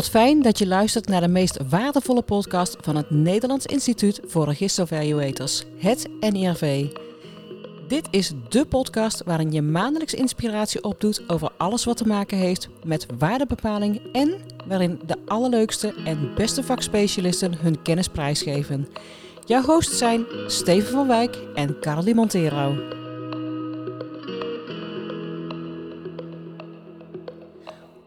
Wat fijn dat je luistert naar de meest waardevolle podcast van het Nederlands Instituut voor Registervaluators, het NIRV. Dit is de podcast waarin je maandelijks inspiratie opdoet over alles wat te maken heeft met waardebepaling en waarin de allerleukste en beste vakspecialisten hun kennis prijsgeven. Jouw hosts zijn Steven van Wijk en Carly Montero.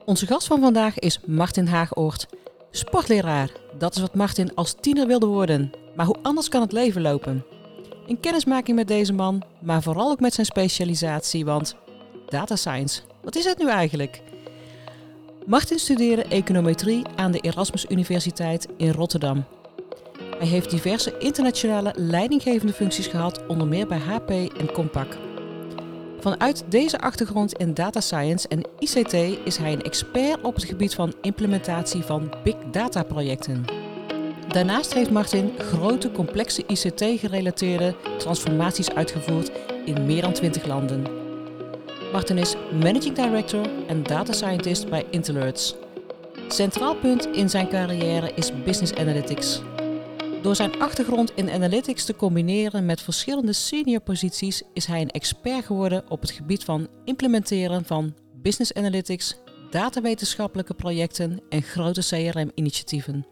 Onze gast van vandaag is Martin Haagoort. Sportleraar, dat is wat Martin als tiener wilde worden. Maar hoe anders kan het leven lopen? Een kennismaking met deze man, maar vooral ook met zijn specialisatie, want data science, wat is het nu eigenlijk? Martin studeerde econometrie aan de Erasmus Universiteit in Rotterdam. Hij heeft diverse internationale leidinggevende functies gehad, onder meer bij HP en Compaq. Vanuit deze achtergrond in data science en ICT is hij een expert op het gebied van implementatie van big data projecten. Daarnaast heeft Martin grote complexe ICT-gerelateerde transformaties uitgevoerd in meer dan 20 landen. Martin is Managing Director en Data Scientist bij Intelerts. Centraal punt in zijn carrière is Business Analytics. Door zijn achtergrond in analytics te combineren met verschillende senior posities is hij een expert geworden op het gebied van implementeren van business analytics, datawetenschappelijke projecten en grote CRM-initiatieven.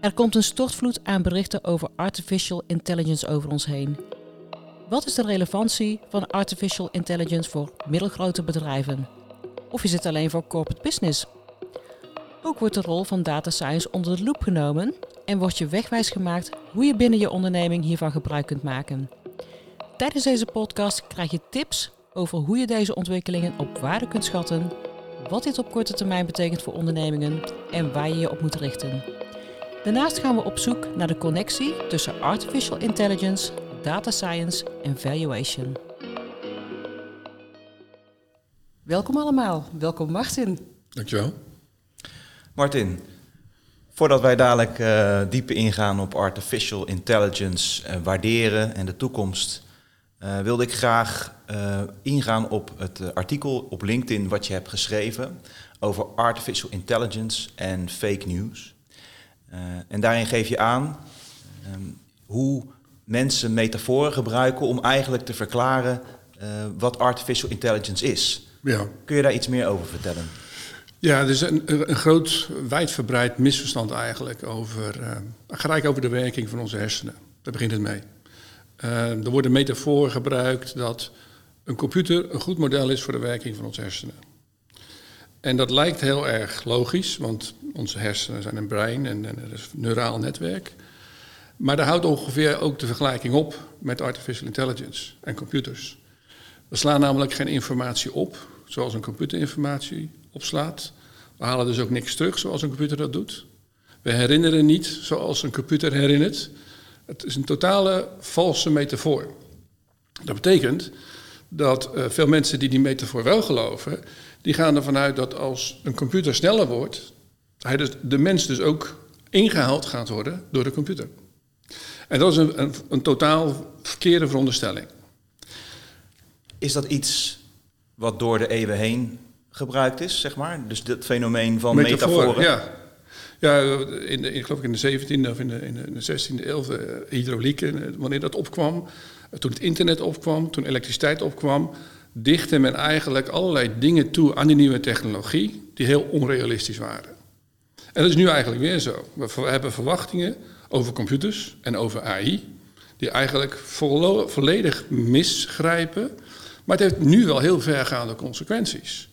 Er komt een stortvloed aan berichten over artificial intelligence over ons heen. Wat is de relevantie van artificial intelligence voor middelgrote bedrijven? Of is het alleen voor corporate business? Ook wordt de rol van data science onder de loep genomen en wordt je wegwijs gemaakt hoe je binnen je onderneming hiervan gebruik kunt maken. Tijdens deze podcast krijg je tips over hoe je deze ontwikkelingen op waarde kunt schatten, wat dit op korte termijn betekent voor ondernemingen en waar je je op moet richten. Daarnaast gaan we op zoek naar de connectie tussen artificial intelligence, data science en valuation. Welkom allemaal, welkom Martin. Dankjewel. Martin, voordat wij dadelijk uh, dieper ingaan op artificial intelligence, uh, waarderen en de toekomst, uh, wilde ik graag ingaan op het artikel op LinkedIn wat je hebt geschreven over artificial intelligence en fake news. en daarin geef je aan um, hoe mensen metaforen gebruiken om eigenlijk te verklaren wat artificial intelligence is. Ja. Kun je daar iets meer over vertellen? Ja, er is een, een groot, wijdverbreid misverstand eigenlijk over, uh, gelijk over de werking van onze hersenen. Daar begint het mee. Uh, er worden metaforen gebruikt dat een computer een goed model is voor de werking van onze hersenen. En dat lijkt heel erg logisch, want onze hersenen zijn een brein en, en er is een neuraal netwerk. Maar daar houdt ongeveer ook de vergelijking op met artificial intelligence en computers. We slaan namelijk geen informatie op, zoals een computer informatie opslaat. We halen dus ook niks terug zoals een computer dat doet. We herinneren niet zoals een computer herinnert. Het is een totale valse metafoor. Dat betekent dat uh, veel mensen die die metafoor wel geloven, die gaan ervan uit dat als een computer sneller wordt, hij dus, de mens dus ook ingehaald gaat worden door de computer. En dat is een, een, een totaal verkeerde veronderstelling. Is dat iets wat door de eeuwen heen gebruikt is, zeg maar? Dus dat fenomeen van metaforen. metaforen. Ja. Ja, in de, ik geloof in de 17e of in de, in de 16e eeuw, uh, hydrauliek, wanneer dat opkwam, toen het internet opkwam, toen elektriciteit opkwam, dichtte men eigenlijk allerlei dingen toe aan die nieuwe technologie die heel onrealistisch waren. En dat is nu eigenlijk weer zo. We hebben verwachtingen over computers en over AI, die eigenlijk volledig misgrijpen, maar het heeft nu wel heel vergaande consequenties.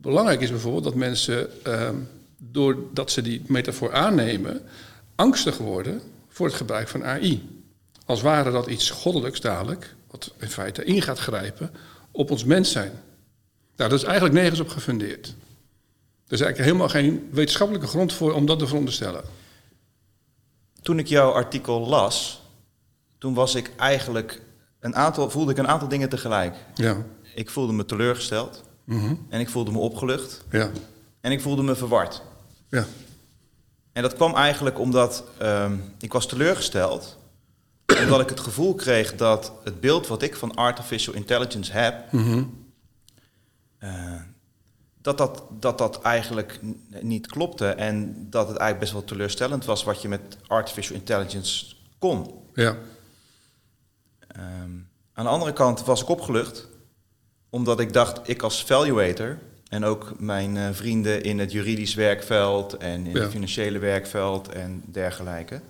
Belangrijk is bijvoorbeeld dat mensen, uh, doordat ze die metafoor aannemen, angstig worden voor het gebruik van AI. Als ware dat iets goddelijks dadelijk, wat in feite in gaat grijpen op ons mens zijn. Nou, dat is eigenlijk nergens op gefundeerd. Er is eigenlijk helemaal geen wetenschappelijke grond voor om dat te veronderstellen. Toen ik jouw artikel las, toen was ik eigenlijk een aantal, voelde ik een aantal dingen tegelijk. Ja. Ik voelde me teleurgesteld. Mm-hmm. En ik voelde me opgelucht. Ja. En ik voelde me verward. Ja. En dat kwam eigenlijk omdat um, ik was teleurgesteld. omdat ik het gevoel kreeg dat het beeld wat ik van artificial intelligence heb. Mm-hmm. Uh, dat dat, dat dat eigenlijk niet klopte en dat het eigenlijk best wel teleurstellend was wat je met artificial intelligence kon. Ja. Ehm, aan de andere kant was ik opgelucht, omdat ik dacht, ik als valuator en ook mijn uh, vrienden in het juridisch werkveld en in het financiële werkveld en dergelijke.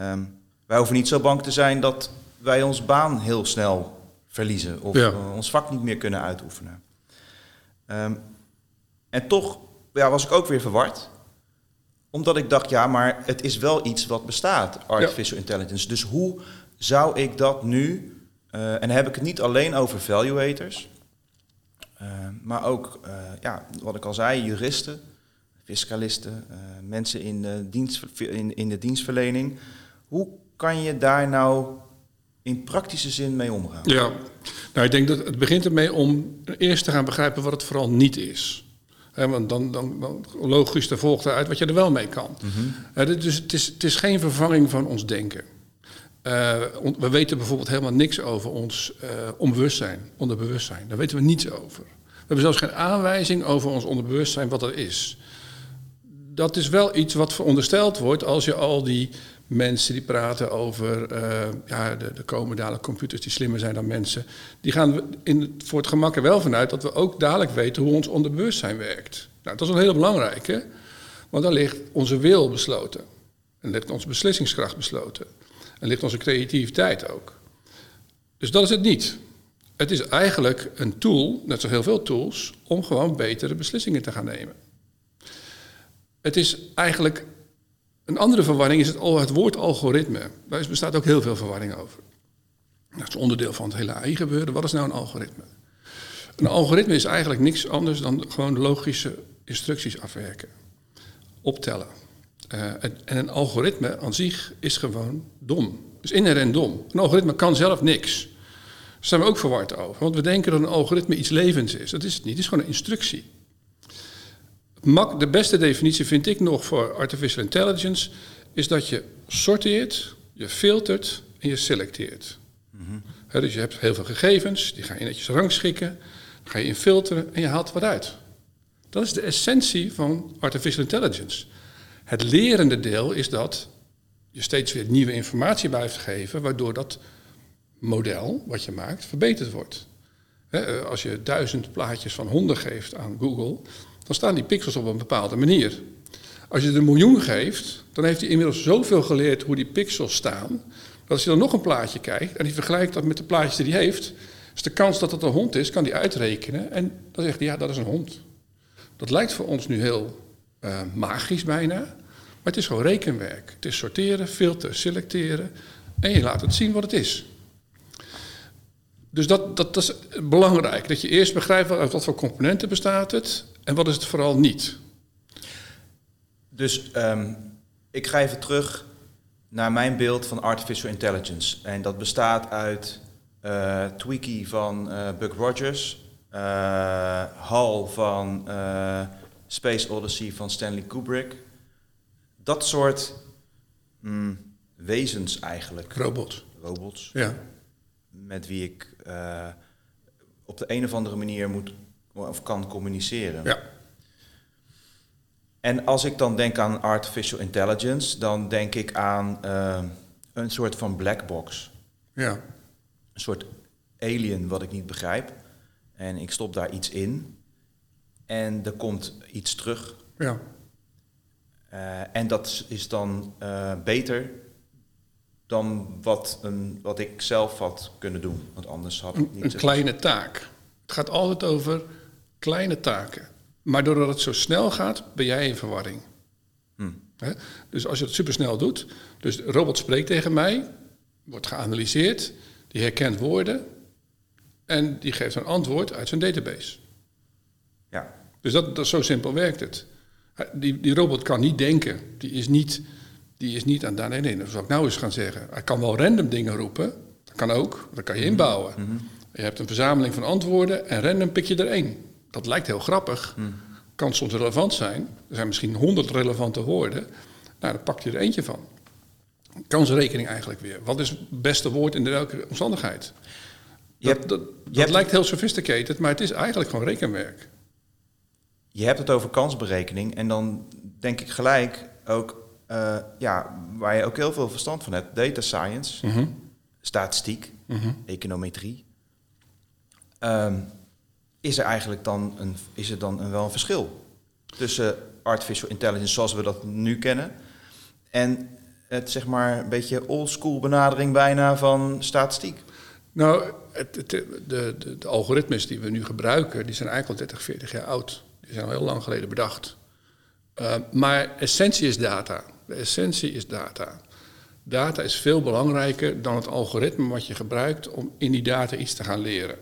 Um, wij hoeven niet zo bang te zijn dat wij ons baan heel snel verliezen of uh, ons vak niet meer kunnen uitoefenen. Um, en toch ja, was ik ook weer verward. Omdat ik dacht, ja, maar het is wel iets wat bestaat, artificial intelligence. Dus hoe zou ik dat nu... Uh, en heb ik het niet alleen over valuators... Uh, maar ook, uh, ja, wat ik al zei, juristen, fiscalisten, mensen in de, dienst, in, in de dienstverlening. Hoe kan je daar nou in praktische zin mee omgaan? Ja, nou ik denk dat het begint ermee om eerst te gaan begrijpen wat het vooral niet is want dan, dan, dan, logisch, er volgt eruit wat je er wel mee kan. Mhm. dus het is, het is geen vervanging van ons denken. Uh, we weten bijvoorbeeld helemaal niks over ons uh, onbewustzijn, onderbewustzijn. Daar weten we niets over. We hebben zelfs geen aanwijzing over ons onderbewustzijn wat dat is. Dat is wel iets wat verondersteld wordt als je al die mensen die praten over uh, ja, de komen dadelijk computers die slimmer zijn dan mensen. Die gaan in, voor het gemak er wel vanuit dat we ook dadelijk weten hoe ons onderbewustzijn werkt. Nou, dat is een heel belangrijke, want dan ligt onze wil besloten. En ligt onze beslissingskracht besloten. En ligt onze creativiteit ook. Dus dat is het niet. Het is eigenlijk een tool, net zoals heel veel tools, om gewoon betere beslissingen te gaan nemen. Het is eigenlijk een andere verwarring is het, het woord algoritme. Daar bestaat ook heel veel verwarring over. Dat is onderdeel van het hele AI-gebeuren. Wat is nou een algoritme? Een algoritme is eigenlijk niks anders dan gewoon logische instructies afwerken. Optellen. Uh, en, een algoritme aan zich is gewoon dom. Is inherent dom. Een algoritme kan zelf niks. Daar zijn we ook verward over. Want we denken dat een algoritme iets levends is. Dat is het niet. Het is gewoon een instructie de beste definitie vind ik nog voor artificial intelligence is dat je sorteert, je filtert en je selecteert. Mm dus je hebt heel veel gegevens, die ga je netjes rangschikken, dan ga je in filteren en je haalt wat uit. Dat is de essentie van artificial intelligence. Het lerende deel is dat je steeds weer nieuwe informatie blijft geven, waardoor dat model wat je maakt verbeterd wordt. als je duizend plaatjes van honden geeft aan Google, dan staan die pixels op een bepaalde manier. Als je er een miljoen geeft, dan heeft hij inmiddels zoveel geleerd hoe die pixels staan, dat als je dan nog een plaatje kijkt en die vergelijkt dat met de plaatjes die hij heeft, is de kans dat het een hond is, kan die uitrekenen en dan zegt hij ja, dat is een hond. Dat lijkt voor ons nu heel uh, magisch bijna, maar het is gewoon rekenwerk. Het is sorteren, filteren, selecteren en je laat het zien wat het is. Dus dat, dat, is belangrijk, dat je eerst begrijpt uit wat voor componenten bestaat het en wat is het vooral niet. Dus um, ik ga even terug naar mijn beeld van artificial intelligence. En dat bestaat uit uh, Tweaky van uh, Buck Rogers, uh, Hall van Space Odyssey van Stanley Kubrick. Dat soort mm, wezens eigenlijk. Robots. Robots. Ja met wie ik uh, op de een of andere manier moet of kan communiceren. Ja. En als ik dan denk aan artificial intelligence, dan denk ik aan uh, een soort van black box. Ja. Een soort alien wat ik niet begrijp. En ik stop daar iets in. En er komt iets terug. Ja. Uh, en dat is dan uh, beter dan wat, een, wat ik zelf had kunnen doen. Want anders had ik niet... Een, kleine taak. Het gaat altijd over kleine taken. Maar doordat het zo snel gaat, ben jij in verwarring. Hm. Dus als je het supersnel doet, dus de robot spreekt tegen mij, wordt geanalyseerd, die herkent woorden en die geeft een antwoord uit zijn database. Ja. Dus dat, dat, zo simpel werkt het. Die, die robot kan niet denken, die is niet die is niet aan daar. Nee, nee, dat zou ik nou eens gaan zeggen. Hij kan wel random dingen roepen. Dat kan ook. Dat kan je mhm. inbouwen. Mhm. Je hebt een verzameling van antwoorden en random pik je er één. Dat lijkt heel grappig. Mm. Kan soms relevant zijn. Er zijn misschien honderd relevante woorden. Nou, dan pak je er eentje van. Kansrekening eigenlijk weer. Wat is het beste woord in welke omstandigheid? Dat, dat, dat lijkt heel sophisticated, maar het is eigenlijk gewoon rekenwerk. Je hebt het over kansberekening en dan denk ik gelijk ook, uh, ja, waar je ook heel veel verstand van hebt, data science, Mhm. statistiek, Mhm. econometrie. Ehm, is er eigenlijk dan een, is er dan een, wel een verschil tussen artificial intelligence zoals we dat nu kennen en het zeg maar een beetje oldschool benadering bijna van statistiek? Nou, het, het- de, de, de algoritmes die we nu gebruiken, die zijn eigenlijk al 30, 40 jaar oud. Die zijn al heel lang geleden bedacht. Uh, maar essentie is data. De essentie is data. Data is veel belangrijker dan het algoritme wat je gebruikt om in die data iets te gaan leren.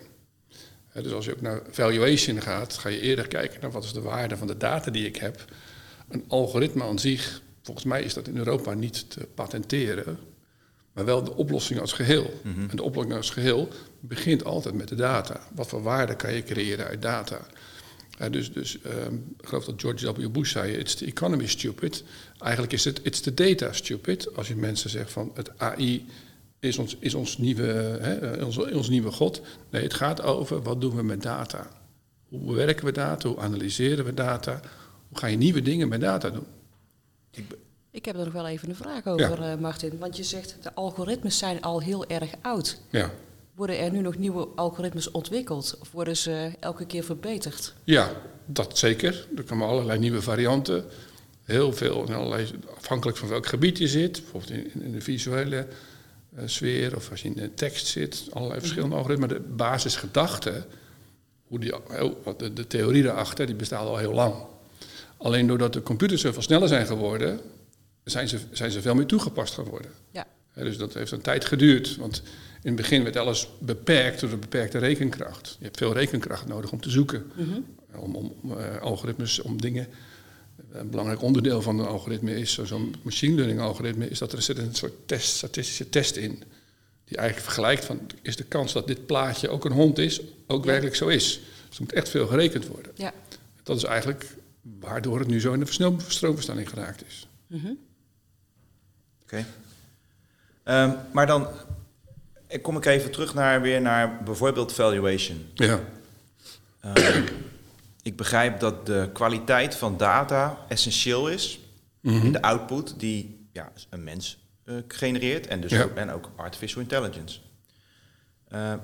Dus als je ook naar valuation gaat, ga je eerder kijken naar wat is de waarde van de data die ik heb. Een algoritme aan zich, volgens mij is dat in Europa niet te patenteren, maar wel de oplossing als geheel. En de oplossing als geheel begint altijd met de data. Wat voor waarde kan je creëren uit data? Dus dus ehm, ik geloof dat George W. Bush zei, it's the economy stupid. Eigenlijk is het, it's the data stupid. Als je mensen zegt van het AI is ons, is ons, nieuwe, hè, ons, ons nieuwe god. Nee, het gaat over wat doen we met data. Hoe bewerken we data? Hoe analyseren we data? Hoe ga je nieuwe dingen met data doen? Ik heb er nog wel even een vraag over, eh, Martin. Want je zegt, de algoritmes zijn al heel erg oud. Ja, Worden er nu nog nieuwe algoritmes ontwikkeld? Of worden ze elke keer verbeterd? ja dat zeker. Er komen allerlei nieuwe varianten. Heel veel, en allerlei, afhankelijk van welk gebied je zit. Bijvoorbeeld in, in de visuele eh, sfeer of als je in de tekst zit. Allerlei verschillende algoritmen. Maar de basisgedachte, hoe die, de, de theorie daarachter, die bestaat al heel lang. Alleen doordat de computers zoveel sneller zijn geworden, zijn ze, zijn ze veel meer toegepast geworden. Ja. Hè, dus dat heeft een tijd geduurd. Want in het begin werd alles beperkt door de beperkte rekenkracht. Je hebt veel rekenkracht nodig om te zoeken. Om, om, om, eh, algoritmes, om dingen. Een belangrijk onderdeel van een algoritme is, zo- zo'n machine learning algoritme, is dat er zit een soort test, statistische test in. Die eigenlijk vergelijkt van, is de kans dat dit plaatje ook een hond is, ook werkelijk zo is. Dus er moet echt veel gerekend worden. Ja. Dat is eigenlijk waardoor het nu zo in de stroomversnelling geraakt is. Oké. Ehm, maar dan kom ik even terug naar, weer naar bijvoorbeeld valuation. Ja, Ehm, ik begrijp dat de kwaliteit van data essentieel is in de output die ja, een mens eh, genereert en, dus Ja. ook, en ook artificial intelligence. Eh,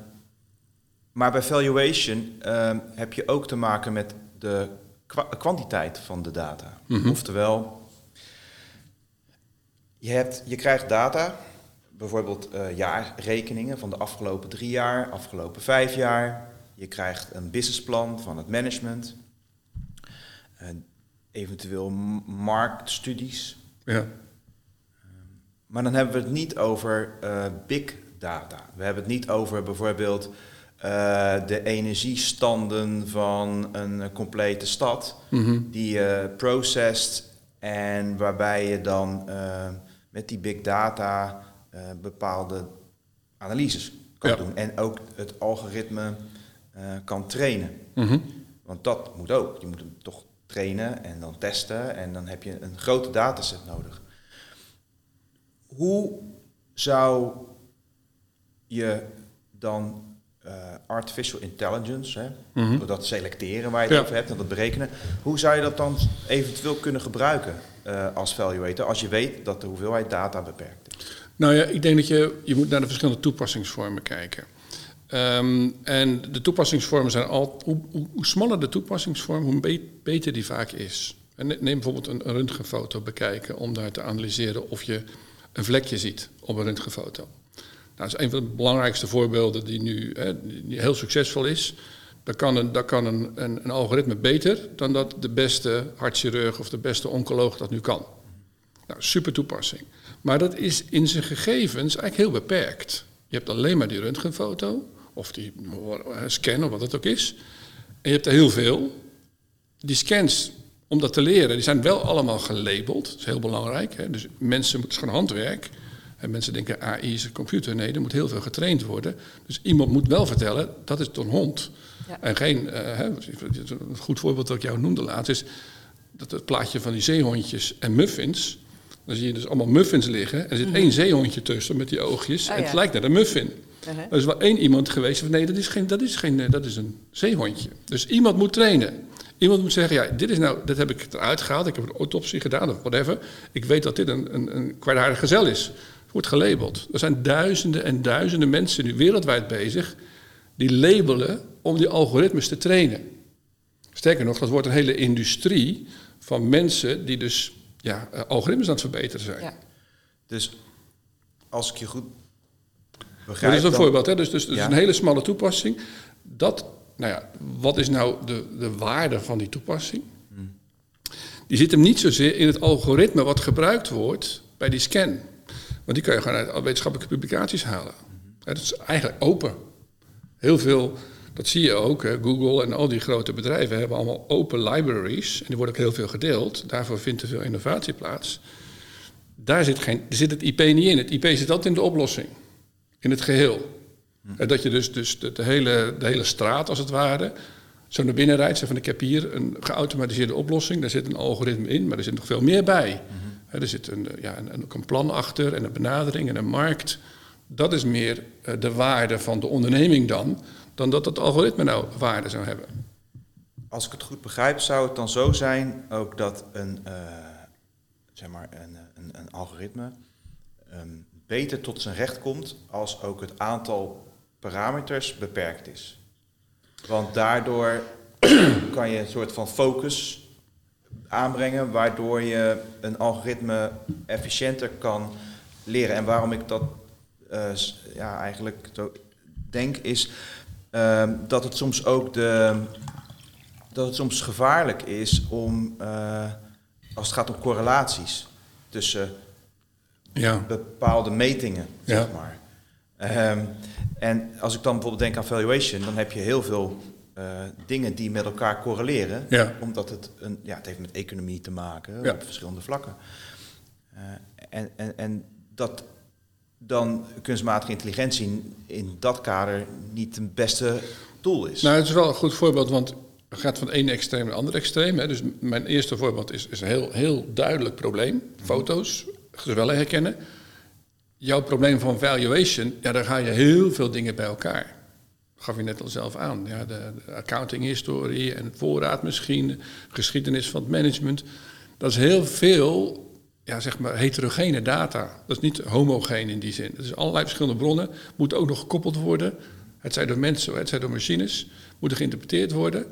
maar bij valuation ehm, heb je ook te maken met de kwa- kwantiteit van de data. Oftewel, je, hebt, je krijgt data, bijvoorbeeld eh, jaarrekeningen van de afgelopen drie jaar, afgelopen vijf jaar. Je krijgt een businessplan van het management, eh, eventueel marktstudies. ja, Maar dan hebben we het niet over eh, big data. We hebben het niet over bijvoorbeeld eh, de energiestanden van een eh, complete stad Mhm. die je processed en waarbij je dan eh, met die big data eh, bepaalde analyses kan Ja. doen en ook het algoritme eh, kan trainen. Mhm. Want dat moet ook. Je moet hem toch trainen en dan testen en dan heb je een grote dataset nodig. Hoe zou je dan eh, artificial intelligence, hè, Mhm. door dat selecteren waar je het Ja. over hebt en dat berekenen, hoe zou je dat dan eventueel kunnen gebruiken als valuator als je weet dat de hoeveelheid data beperkt? Nou ja, ik denk dat je, je moet naar de verschillende toepassingsvormen kijken. Ehm, en de toepassingsvormen zijn al, hoe, hoe, smaller de toepassingsvorm, hoe be- beter die vaak is. En ne- neem bijvoorbeeld een, een röntgenfoto bekijken om daar te analyseren of je een vlekje ziet op een röntgenfoto. Nou, dat is een van de belangrijkste voorbeelden die nu heel succesvol is. Daar kan, een, daar kan een, een, een algoritme beter dan dat de beste hartchirurg of de beste oncoloog dat nu kan. Nou, super toepassing. Maar dat is in zijn gegevens eigenlijk heel beperkt. Je hebt alleen maar die röntgenfoto, of die scan, of wat het ook is. En je hebt er heel veel. Die scans, om dat te leren, die zijn wel allemaal gelabeld. Dat is heel belangrijk. Hè? Dus mensen, het is gewoon handwerk. En mensen denken, AI is een computer. Nee, er moet heel veel getraind worden. Dus iemand moet wel vertellen, dat is een hond. Ja. En geen, eh, hè, een goed voorbeeld dat ik jou noemde laatst is... dat het plaatje van die zeehondjes en muffins... dan zie je dus allemaal muffins liggen... en er zit één zeehondje tussen met die oogjes... Mhm. Oh, en het ja. lijkt naar een muffin. Uh-huh. Er is wel één iemand geweest van nee, dat is, geen, dat, is geen, eh, dat is een zeehondje. Dus iemand moet trainen. Iemand moet zeggen, ja, dit is nou, dat heb ik eruit gehaald. Ik heb een autopsie gedaan of whatever. Ik weet dat dit een, een, een kwaadaardig gezel is. Het wordt gelabeld. Er zijn duizenden en duizenden mensen nu wereldwijd bezig... die labelen om die algoritmes te trainen. Sterker nog, dat wordt een hele industrie van mensen... die dus ja, eh, algoritmes aan het verbeteren zijn. Ja. Dus als ik je goed begrijp... Dat is een voorbeeld, hè? dus, dus, dus een hele smalle toepassing. Dat nou ja, wat is nou de, de waarde van die toepassing? Die zit hem niet zozeer in het algoritme wat gebruikt wordt bij die scan. Want die kan je gewoon uit wetenschappelijke publicaties halen. Het is eigenlijk open. Heel veel, dat zie je ook, hè, Google en al die grote bedrijven hebben allemaal open libraries. En die worden ook heel veel gedeeld. Daarvoor vindt er veel innovatie plaats. Daar zit, geen, zit het IP niet in. Het IP zit altijd in de oplossing. In het geheel. Hm. Dat je dus, dus de, hele, de hele straat, als het ware, zo naar binnen rijdt. Zeg van, ik heb hier een geautomatiseerde oplossing. Daar zit een algoritme in, maar er zit nog veel meer bij. Mhm. er zit een, ja, een, een plan achter en een benadering en een markt. Dat is meer eh, de waarde van de onderneming dan, dan dat het algoritme nou waarde zou hebben. Als ik het goed begrijp, zou het dan zo zijn ook dat een, uh, zeg maar een, een, een algoritme um, beter tot zijn recht komt als ook het aantal parameters beperkt is. Want daardoor kan je een soort van focus aanbrengen, waardoor je een algoritme efficiënter kan leren. En waarom ik dat uh, ja, eigenlijk denk, is uh, dat het soms ook de. dat het soms gevaarlijk is om. Uh, als het gaat om correlaties tussen ja. bepaalde metingen, zeg maar. Um, en als ik dan bijvoorbeeld denk aan valuation, dan heb je heel veel uh, dingen die met elkaar correleren. Ja. Omdat het, een, ja, het heeft met economie te maken op verschillende vlakken. Uh, en, en, en dat dan kunstmatige intelligentie in dat kader niet het beste doel is. Nou, het is wel een goed voorbeeld, want het gaat van ene extreem naar het andere extreem. Dus mijn eerste voorbeeld is, is een heel, heel duidelijk probleem. Foto's, gezwellen herkennen jouw probleem van valuation, ja, daar ga je heel veel dingen bij elkaar. Dat gaf je net al zelf aan. Ja, de, de accounting-historie en voorraad misschien, geschiedenis van het management. Dat is heel veel ja, zeg maar heterogene data. Dat is niet homogeen in die zin. Het is allerlei verschillende bronnen, moeten ook nog gekoppeld worden. Het zijn door mensen, het zijn door machines, moeten geïnterpreteerd worden.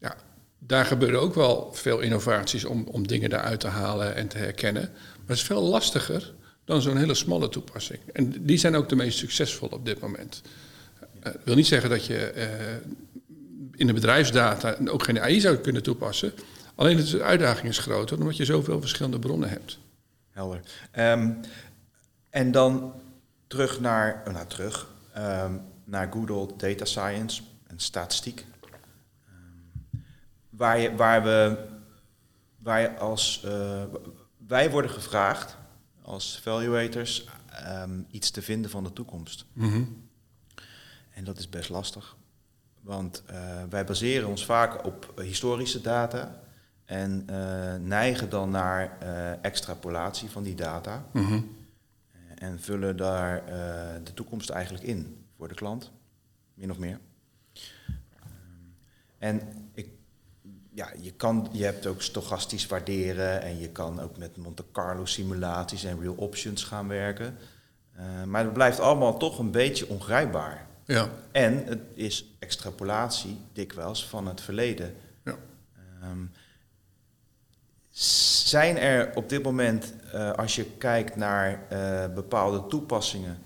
Ja, daar gebeuren ook wel veel innovaties om, om dingen daaruit te halen en te herkennen. Maar het is veel lastiger dan zo'n hele smalle toepassing. En die zijn ook de meest succesvol op dit moment. Uh, dat wil niet zeggen dat je uh, in de bedrijfsdata ook geen AI zou kunnen toepassen. Alleen de uitdaging is groter omdat je zoveel verschillende bronnen hebt. Helder. Um, en dan terug naar, uh, nou, terug, um, naar Google Data Science en statistiek. Um, waar, je, waar we waar je als wij worden gevraagd als valuators iets te vinden van de toekomst. Mhm. En dat is best lastig. Want uh, wij baseren ons vaak op historische data en uh, neigen dan naar uh, extrapolatie van die data. Mhm. En vullen daar de toekomst eigenlijk in voor de klant, min of meer. Um, en ik ja, je, kan, je hebt ook stochastisch waarderen en je kan ook met Monte Carlo simulaties en real options gaan werken. Uh, maar het blijft allemaal toch een beetje ongrijpbaar. Ja. En het is extrapolatie dikwijls van het verleden. Ja. Um, zijn er op dit moment, uh, als je kijkt naar uh, bepaalde toepassingen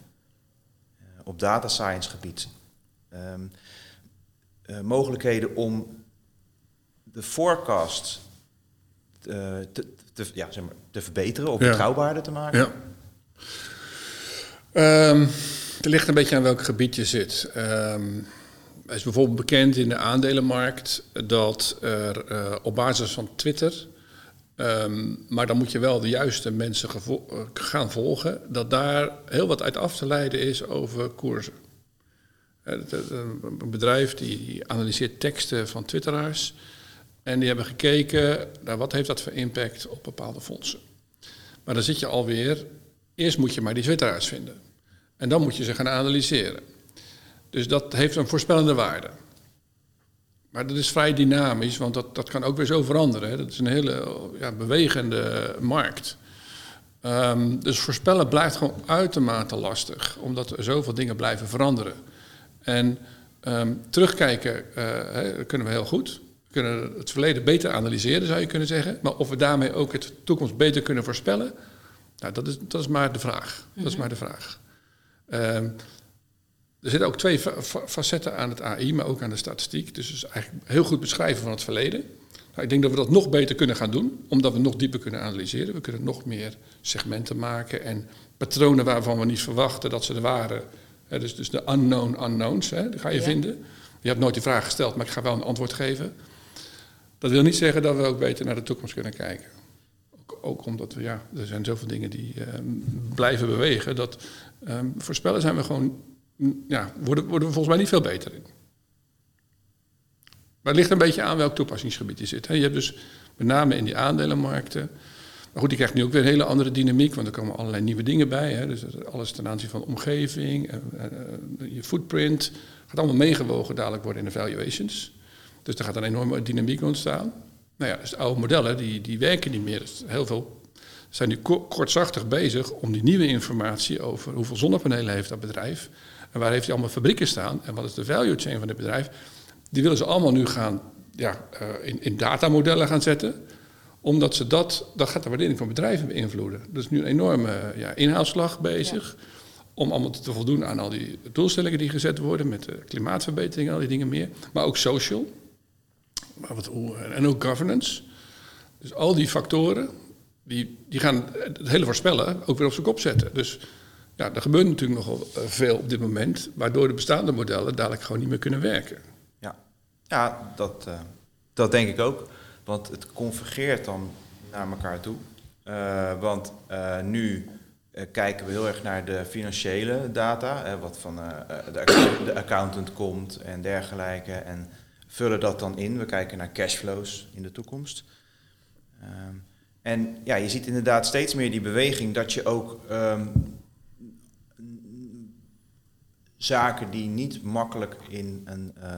op data science gebied, um, mogelijkheden om de forecast te, te, ja, zeg maar, te verbeteren of betrouwbaarder te maken? Ja. Um, het ligt een beetje aan welk gebied je zit. Um, is bijvoorbeeld bekend in de aandelenmarkt dat er op basis van Twitter, um, maar dan moet je wel de juiste mensen uh, gaan volgen, dat daar heel wat uit af te leiden is over koersen. Uh, een bedrijf die analyseert teksten van twitteraars en die hebben gekeken naar wat heeft dat voor impact op bepaalde fondsen. Maar dan zit je alweer, eerst moet je maar die twitteraars vinden. En dan moet je ze gaan analyseren. Dus dat heeft een voorspellende waarde. Maar dat is vrij dynamisch, want dat, dat kan ook weer zo veranderen. Hè. Dat is een hele ja, bewegende markt. Um, dus voorspellen blijft gewoon uitermate lastig, omdat er zoveel dingen blijven veranderen. En um, terugkijken uh, hè, kunnen we heel goed. We kunnen het verleden beter analyseren, zou je kunnen zeggen. Maar of we daarmee ook het toekomst beter kunnen voorspellen, nou, dat, is, dat is maar de vraag. Dat is mhm. maar de vraag. Um, er zitten ook twee facetten aan het AI, maar ook aan de statistiek. Dus het is eigenlijk heel goed beschrijven van het verleden. Nou, ik denk dat we dat nog beter kunnen gaan doen, omdat we nog dieper kunnen analyseren. We kunnen nog meer segmenten maken en patronen waarvan we niet verwachten dat ze er waren. dus, dus de unknown unknowns, die ga je vinden. Je hebt nooit die vraag gesteld, maar ik ga wel een antwoord geven. Dat wil niet zeggen dat we ook beter naar de toekomst kunnen kijken. Ook, ook omdat we, ja, er zijn zoveel dingen die uh, blijven bewegen. Dat um, voorspellen zijn we gewoon ja, worden, worden we volgens mij niet veel beter in. Maar het ligt een beetje aan welk toepassingsgebied je zit. Je hebt dus met name in die aandelenmarkten. Maar goed, die krijgt nu ook weer een hele andere dynamiek, want er komen allerlei nieuwe dingen bij. Dus alles ten aanzien van omgeving, eh, je footprint, gaat allemaal meegewogen dadelijk worden in de valuations. Dus er gaat een enorme dynamiek ontstaan. Nou ja, dus de oude modellen die, die werken niet meer. Dus heel veel zijn nu kortzachtig bezig om die nieuwe informatie over hoeveel zonnepanelen heeft dat bedrijf en waar heeft hij allemaal fabrieken staan en wat is de value chain van het bedrijf, die willen ze allemaal nu gaan ja, uh, in, in datamodellen gaan zetten omdat ze dat, dat gaat de waardering van bedrijven beïnvloeden. Er is nu een enorme ja, inhaalslag bezig. Om allemaal te voldoen aan al die doelstellingen die gezet worden. Met de klimaatverbetering en al die dingen meer. Maar ook social. Maar wat, en ook governance. Dus al die factoren. Die, die gaan het hele voorspellen ook weer op zijn kop zetten. Dus ja, er gebeurt natuurlijk nogal eh, veel op dit moment, waardoor de bestaande modellen dadelijk gewoon niet meer kunnen werken. Ja, ja dat, uh, dat denk ik ook. Want het convergeert dan naar elkaar toe. Uh, want nu kijken we heel erg naar de financiële data, wat van de, account, de, accountant komt en dergelijke. En vullen dat dan in. We kijken naar cashflows in de toekomst. Ehm, en ja, je ziet inderdaad steeds meer die beweging dat je ook um, zaken die niet makkelijk in een, uh,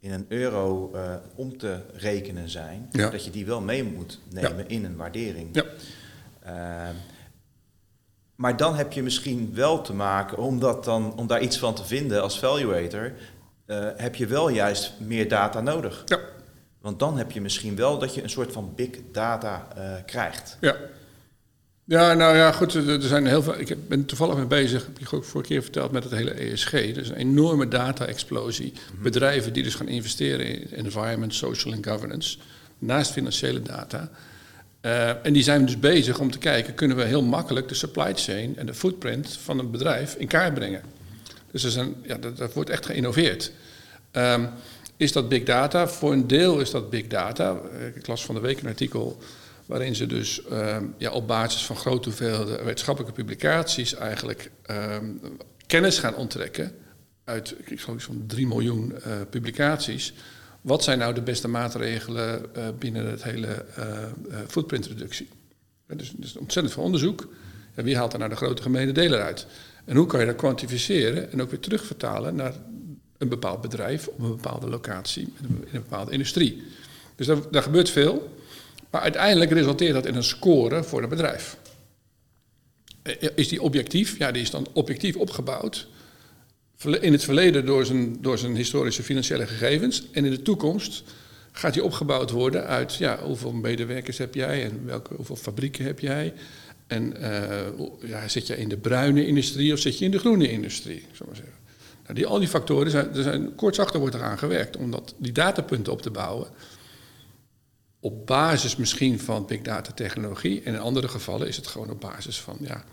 in een euro uh, om te rekenen zijn, ja. dat je die wel mee moet nemen ja. in een waardering. Ja. Uh, maar dan heb je misschien wel te maken, om, dat dan, om daar iets van te vinden als valuator, heb je wel juist meer data nodig. Ja. Want dan heb je misschien wel dat je een soort van big data krijgt. Ja. Ja, nou ja, goed. Er zijn heel veel. Ik ben toevallig mee bezig, heb je ook vorige keer verteld, met het hele ESG. Dus een enorme data-explosie. Mhm. Bedrijven die dus gaan investeren in environment, social en governance, naast financiële data. Uh, en die zijn dus bezig om te kijken, kunnen we heel makkelijk de supply chain en de footprint van een bedrijf in kaart brengen. Dus er zijn, ja, dat, dat wordt echt geïnnoveerd. Um, is dat big data? Voor een deel is dat big data. Ik las van de week een artikel waarin ze dus uh, ja, op basis van grote hoeveelheden wetenschappelijke publicaties eigenlijk uh, kennis gaan onttrekken uit, ik geloof van 3 miljoen uh, publicaties. Wat zijn nou de beste maatregelen uh, binnen het hele footprintreductie? dus, dus ontzettend veel onderzoek. En wie haalt er nou de grote gemene delen uit? En hoe kan je dat kwantificeren en ook weer terugvertalen naar een bepaald bedrijf op een bepaalde locatie, in een bepaalde industrie? Dus daar, daar gebeurt veel. Maar uiteindelijk resulteert dat in een score voor het bedrijf. Eh, is die objectief? Ja, die is dan objectief opgebouwd. In het verleden door zijn, door zijn historische financiële gegevens. En in de toekomst gaat die opgebouwd worden uit ja, hoeveel medewerkers heb jij en welke, hoeveel fabrieken heb jij. En uh, ja, zit je in de bruine industrie of zit je in de groene industrie? Zeggen. Nou, die, al die factoren zijn, er zijn kortsachter wordt eraan gewerkt om dat, die datapunten op te bouwen op basis misschien van big data technologie. En in andere gevallen is het gewoon op basis van ja,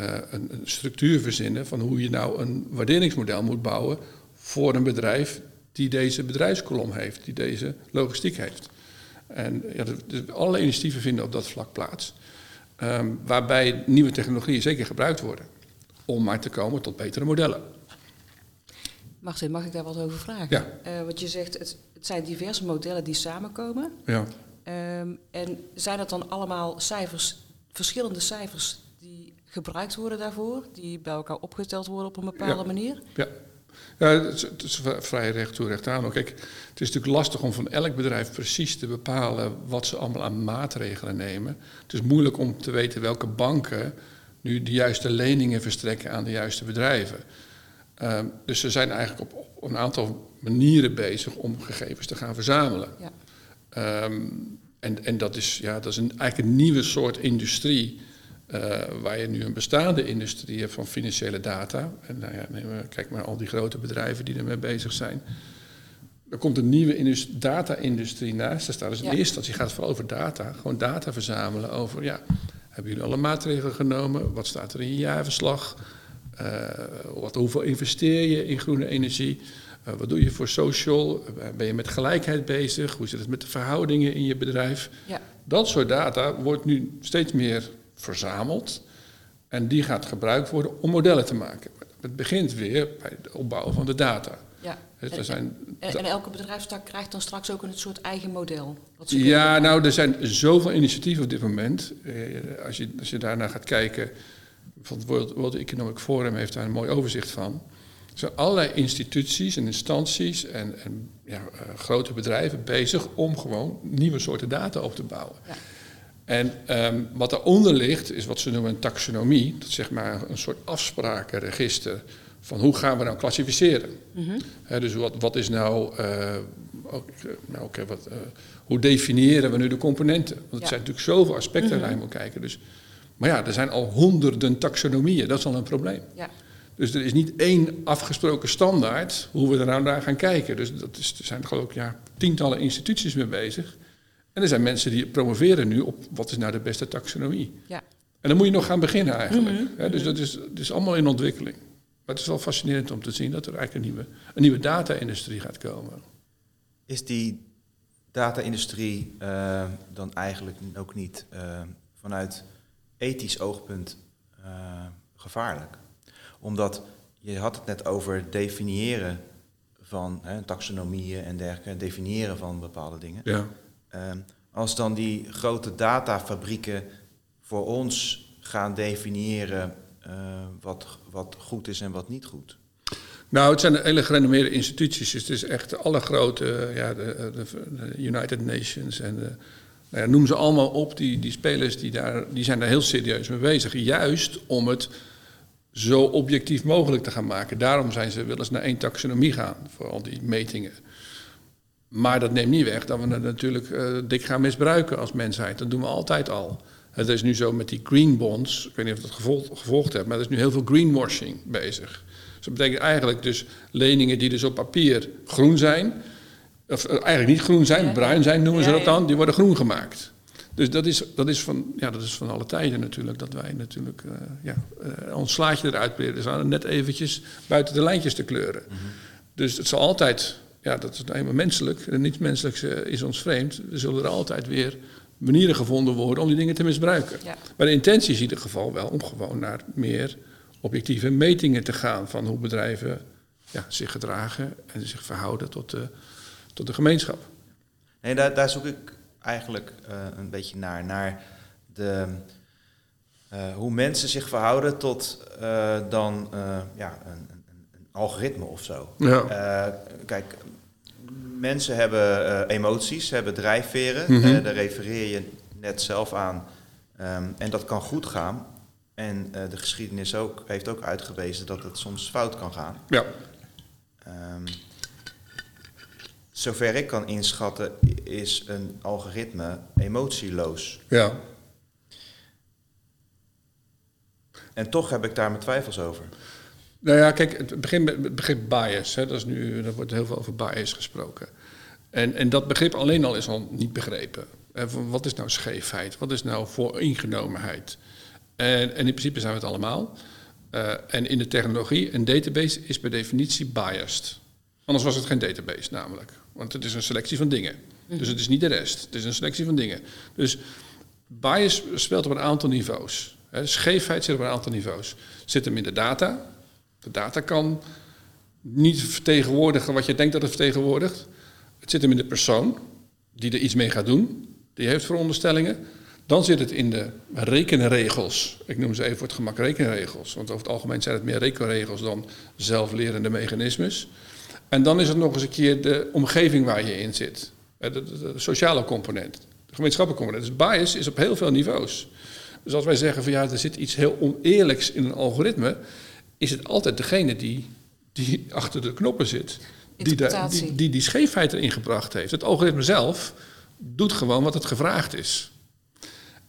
uh, een, een, structuur verzinnen van hoe je nou een waarderingsmodel moet bouwen voor een bedrijf die deze bedrijfskolom heeft, die deze logistiek heeft. En ja, alle initiatieven vinden op dat vlak plaats. Um, waarbij nieuwe technologieën zeker gebruikt worden om maar te komen tot betere modellen. Martin, mag ik daar wat over vragen? Ja. Uh, want je zegt, het, het, zijn diverse modellen die samenkomen. Ja. Um, en zijn dat dan allemaal cijfers, verschillende cijfers die gebruikt worden daarvoor, die bij elkaar opgeteld worden op een bepaalde ja. manier? Ja. Ja, het is, vrij recht toe, recht aan. Kijk, het is natuurlijk lastig om van elk bedrijf precies te bepalen wat ze allemaal aan maatregelen nemen. Het is moeilijk om te weten welke banken nu de juiste leningen verstrekken aan de juiste bedrijven. Ehm, dus ze zijn eigenlijk op, een aantal manieren bezig om gegevens te gaan verzamelen. Ja. Ehm, en, en dat is, ja, dat is een, eigenlijk een nieuwe soort industrie. Uh, waar je nu een bestaande industrie hebt van financiële data. En nou ja, neem, kijk maar al die grote bedrijven die ermee bezig zijn. Er komt een nieuwe data-industrie naast. Er staat dus in eerste instantie gaat het vooral over data. Gewoon data verzamelen over, ja, hebben jullie alle maatregelen genomen? Wat staat er in je jaarverslag? Uh, wat, hoeveel investeer je in groene energie? Uh, wat doe je voor social? ben je met gelijkheid bezig? Hoe zit het met de verhoudingen in je bedrijf? Ja. Dat soort data wordt nu steeds meer verzameld. En die gaat gebruikt worden om modellen te maken. Het begint weer bij het opbouwen van de data. Ja. en, zijn, en, elke bedrijfstak krijgt dan straks ook een soort eigen model? Ja, nou, er zijn zoveel initiatieven op dit moment. Eh, als, je, als je daarnaar gaat kijken, van het World Economic Forum heeft daar een mooi overzicht van. Er zijn allerlei instituties en instanties en, en ja, uh, grote bedrijven bezig om gewoon nieuwe soorten data op te bouwen. Ja. En um, wat daaronder ligt, is wat ze noemen een taxonomie. Dat is zeg maar een soort afsprakenregister van hoe gaan we nou klassificeren. Mm dus wat, wat is nou, uh, nou okay, wat, uh, hoe definiëren we nu de componenten? Want er zijn natuurlijk zoveel aspecten mm -hmm. waar je moet kijken. Dus, maar ja, er zijn al honderden taxonomieën, dat is al een probleem. Ja. Dus er is niet één afgesproken standaard hoe we er nou naar gaan kijken. Dus dat is, er zijn geloof ik ja, tientallen instituties mee bezig. En er zijn mensen die promoveren nu op wat is nou de beste taxonomie. Ja. En dan moet je nog gaan beginnen eigenlijk. Mhm. dus dat is, dat is allemaal in ontwikkeling. Maar het is wel fascinerend om te zien dat er eigenlijk een nieuwe, een nieuwe data-industrie gaat komen. Is die data-industrie uh, dan eigenlijk ook niet uh, vanuit ethisch oogpunt uh, gevaarlijk? Omdat je had het net over definiëren van hè, taxonomieën en dergelijke, definiëren van bepaalde dingen. Ja. Ehm, als dan die grote datafabrieken voor ons gaan definiëren uh, wat, wat goed is en wat niet goed? Nou, het zijn hele gerenommeerde instituties. Dus het is echt alle grote, ja, de, de, United Nations en de, nou ja, noem ze allemaal op. Die, die spelers die, daar, die zijn daar heel serieus mee bezig. Juist om het zo objectief mogelijk te gaan maken. Daarom zijn ze wel eens naar één taxonomie gaan voor al die metingen. Maar dat neemt niet weg dat we het natuurlijk uh, dik gaan misbruiken als mensheid. Dat doen we altijd al. Het is nu zo met die green bonds, ik weet niet of je dat gevolgd, gevolgd hebt, maar er is nu heel veel greenwashing bezig. Dus dat betekent eigenlijk dus leningen die dus op papier groen zijn, of eh, eigenlijk niet groen zijn, bruin zijn noemen ze dat dan, die worden groen gemaakt. Dus dat is, dat, is van, ja, dat is van alle tijden natuurlijk, dat wij natuurlijk uh, ja, uh, ons slaatje eruit proberen. Dus net eventjes buiten de lijntjes te kleuren. Mm -hmm. Dus het zal altijd ja, dat is nou eenmaal menselijk. En niets menselijks uh, is ons vreemd. Er zullen er altijd weer manieren gevonden worden om die dingen te misbruiken. Maar de intentie is in ieder geval wel om gewoon naar meer objectieve metingen te gaan van hoe bedrijven ja, zich gedragen en zich verhouden tot de, tot de gemeenschap. Nee, daar, daar zoek ik eigenlijk uh, een beetje naar. Naar de, uh, hoe mensen zich verhouden tot uh, dan ja, een, een, een, algoritme of zo. Ja. kijk, mensen hebben emoties, hebben drijfveren. Mm -hmm. daar refereer je net zelf aan. Um, en dat kan goed gaan. En de geschiedenis ook, heeft ook uitgewezen dat het soms fout kan gaan. Ja. Um, zover ik kan inschatten, is een algoritme emotieloos. Ja. En toch heb ik daar mijn twijfels over. Nou ja, kijk, het begint met het begrip bias. Hè. Dat is nu, er wordt heel veel over bias gesproken. En, en dat begrip alleen al is al niet begrepen. wat is nou scheefheid? Wat is nou vooringenomenheid? En, en in principe zijn we het allemaal. Uh, en in de technologie, een database is per definitie biased. Anders was het geen database namelijk. Want het is een selectie van dingen. Dus het is niet de rest. Het is een selectie van dingen. Dus bias speelt op een aantal niveaus. Scheefheid zit op een aantal niveaus. Zit hem in de data. De data kan niet vertegenwoordigen wat je denkt dat het vertegenwoordigt. Het zit hem in de persoon die er iets mee gaat doen. Die heeft veronderstellingen. Dan zit het in de rekenregels. Ik noem ze even voor het gemak rekenregels. Want over het algemeen zijn het meer rekenregels dan zelflerende mechanismes. En dan is het nog eens een keer de omgeving waar je in zit. De, de, de sociale component, de gemeenschappelijke component. Dus bias is op heel veel niveaus. Dus als wij zeggen van ja, er zit iets heel oneerlijks in een algoritme, is het altijd degene die, die achter de knoppen zit. Die, die, die die scheefheid erin gebracht heeft. Het algoritme zelf doet gewoon wat het gevraagd is.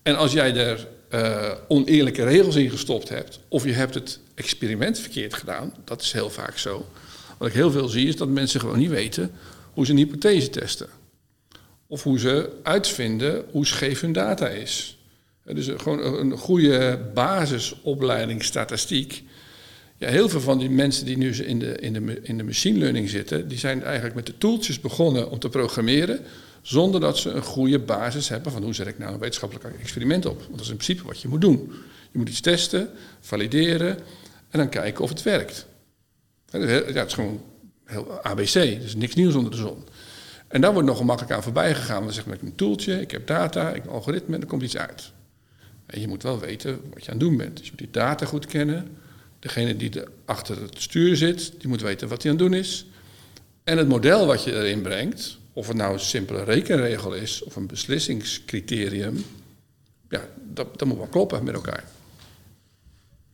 En als jij er uh, oneerlijke regels in gestopt hebt, of je hebt het experiment verkeerd gedaan, dat is heel vaak zo. Wat ik heel veel zie is dat mensen gewoon niet weten hoe ze een hypothese testen. Of hoe ze uitvinden hoe scheef hun data is. Dus gewoon een goede basisopleiding statistiek. Ja, heel veel van die mensen die nu in de, in, de, in de machine learning zitten, die zijn eigenlijk met de tooltjes begonnen om te programmeren, zonder dat ze een goede basis hebben van hoe zet ik nou een wetenschappelijk experiment op. Want dat is in principe wat je moet doen. Je moet iets testen, valideren en dan kijken of het werkt. Ja, het is gewoon heel ABC, dus niks nieuws onder de zon. En daar wordt nog gemakkelijk aan voorbij gegaan. Dan zeg ik, ik een tooltje, ik heb data, ik heb een algoritme en er komt iets uit. En je moet wel weten wat je aan het doen bent. Dus je moet die data goed kennen. Degene die er achter het stuur zit, die moet weten wat hij aan het doen is. En het model wat je erin brengt, of het nou een simpele rekenregel is of een beslissingscriterium, ja, dat, dat moet wel kloppen met elkaar.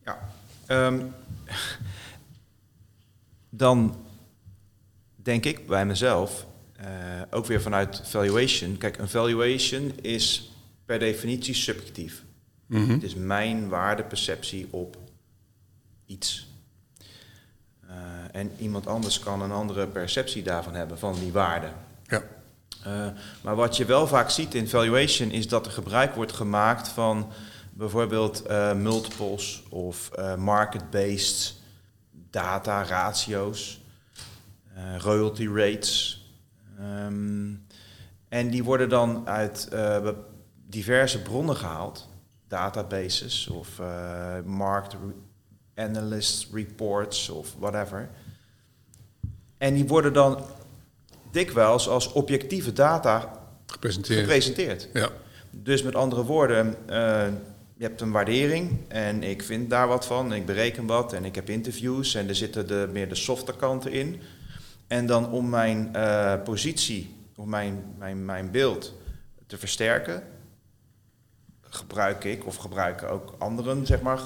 Ja, ehm, dan denk ik bij mezelf, uh, ook weer vanuit valuation. Kijk, een valuation is per definitie subjectief. Mhm. Het is mijn waardeperceptie op iets. Uh, en iemand anders kan een andere perceptie daarvan hebben, van die waarde. Ja. Uh, maar wat je wel vaak ziet in valuation is dat er gebruik wordt gemaakt van bijvoorbeeld multiples of market-based data, ratio's, royalty rates. Um, en die worden dan uit diverse bronnen gehaald databases of uh, market analyst reports of whatever. En die worden dan dikwijls als objectieve data gepresenteerd. gepresenteerd. Ja. Dus met andere woorden, uh, je hebt een waardering en ik vind daar wat van, ik bereken wat en ik heb interviews en er zitten de, meer de softe kanten in. En dan om mijn uh, positie, of mijn, mijn, mijn beeld te versterken, gebruik ik of gebruiken ook anderen, zeg maar,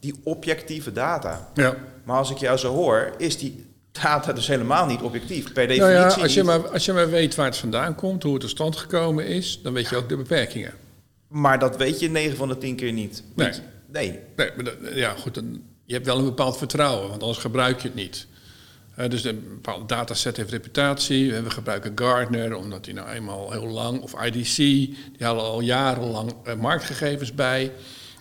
die objectieve data. Ja. Maar als ik jou zo hoor, is die data dus helemaal niet objectief, per definitie. Nou ja, als, je maar, als je maar weet waar het vandaan komt, hoe het tot stand gekomen is, dan weet je ook de beperkingen. Maar dat weet je 9 van de 10 keer niet. Nee. Nee. nee maar ja, goed, dan, je hebt wel een bepaald vertrouwen, want anders gebruik je het niet. Uh, dus een bepaalde dataset heeft reputatie. We gebruiken Gartner, omdat die nou eenmaal heel lang, of IDC, die halen al jarenlang uh, marktgegevens bij.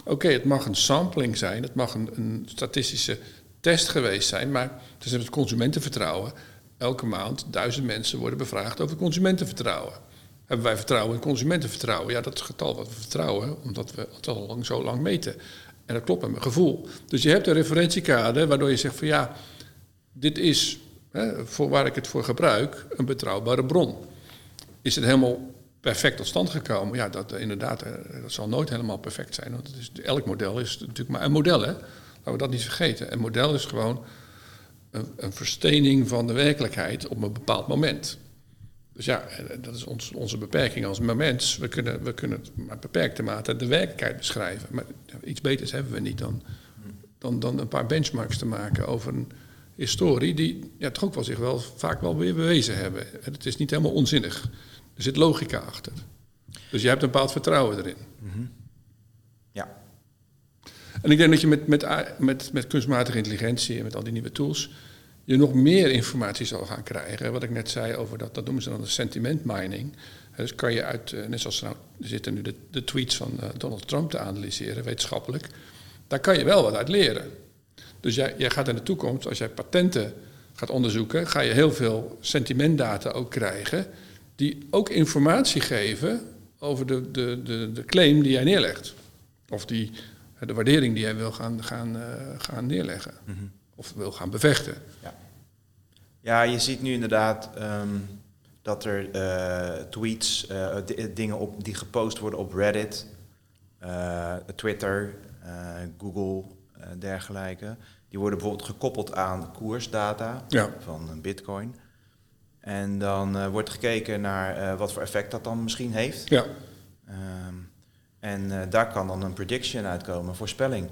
Oké, het mag een sampling zijn, het mag een, een, statistische test geweest zijn, maar het is het consumentenvertrouwen. Elke maand duizend mensen worden bevraagd over consumentenvertrouwen. Hebben wij vertrouwen in consumentenvertrouwen? Ja, dat het getal wat we vertrouwen, omdat we het al lang, zo lang meten. En dat klopt met mijn gevoel. Dus je hebt een referentiekader waardoor je zegt van ja, dit is, hè, voor waar ik het voor gebruik, een betrouwbare bron. Is het helemaal perfect tot stand gekomen? Ja, dat inderdaad, eh, dat zal nooit helemaal perfect zijn. Want is, elk model is natuurlijk maar een model, hè? Laten we dat niet vergeten. Een model is gewoon een, een verstening van de werkelijkheid op een bepaald moment. Dus ja, eh, dat is ons, onze beperking als mens. We kunnen, we kunnen maar beperkte mate de werkelijkheid beschrijven. Maar iets beters hebben we niet dan, dan, dan een paar benchmarks te maken over een historie die ja, toch ook wel zich wel vaak wel weer bewezen hebben. Het is niet helemaal onzinnig. Er zit logica achter. Dus je hebt een bepaald vertrouwen erin. Mm Ja. En ik denk dat je met, met, met, met kunstmatige intelligentie en met al die nieuwe tools je nog meer informatie zal gaan krijgen. Wat ik net zei over dat, dat noemen ze dan de sentiment mining. Dus kan je uit, eh, net zoals nou, er zitten nu de, tweets van uh, Donald Trump te analyseren, wetenschappelijk. Daar kan je wel wat uit leren. Dus jij, jij gaat in de toekomst, als jij patenten gaat onderzoeken, ga je heel veel sentimentdata ook krijgen, die ook informatie geven over de, de, de, de claim die jij neerlegt. Of die, de waardering die jij wil gaan, gaan, uh, gaan neerleggen. -hmm. Of wil gaan bevechten. Ja. ja, je ziet nu inderdaad um, dat er eh, tweets, eh, di- dingen op, die gepost worden op Reddit, eh, Twitter, Google, eh, dergelijke. Die worden bijvoorbeeld gekoppeld aan koersdata Ja. van een bitcoin. En dan wordt gekeken naar wat voor effect dat dan misschien heeft. Ja, Ehm, en daar kan dan een prediction uitkomen, een voorspelling.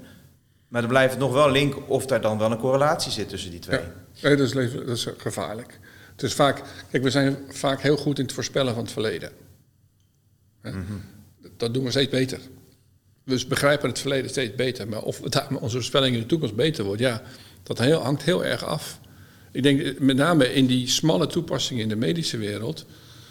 Maar dan blijft het nog wel link of daar dan wel een correlatie zit tussen die twee. ja. Nee, dat, is, dat is gevaarlijk. Het is vaak, kijk, we zijn vaak heel goed in het voorspellen van het verleden. Hè? Dat doen we steeds beter. We begrijpen het verleden steeds beter. Maar of onze voorspelling in de toekomst beter wordt, ja, dat heel, hangt heel erg af. Ik denk eh, met name in die smalle toepassingen in de medische wereld,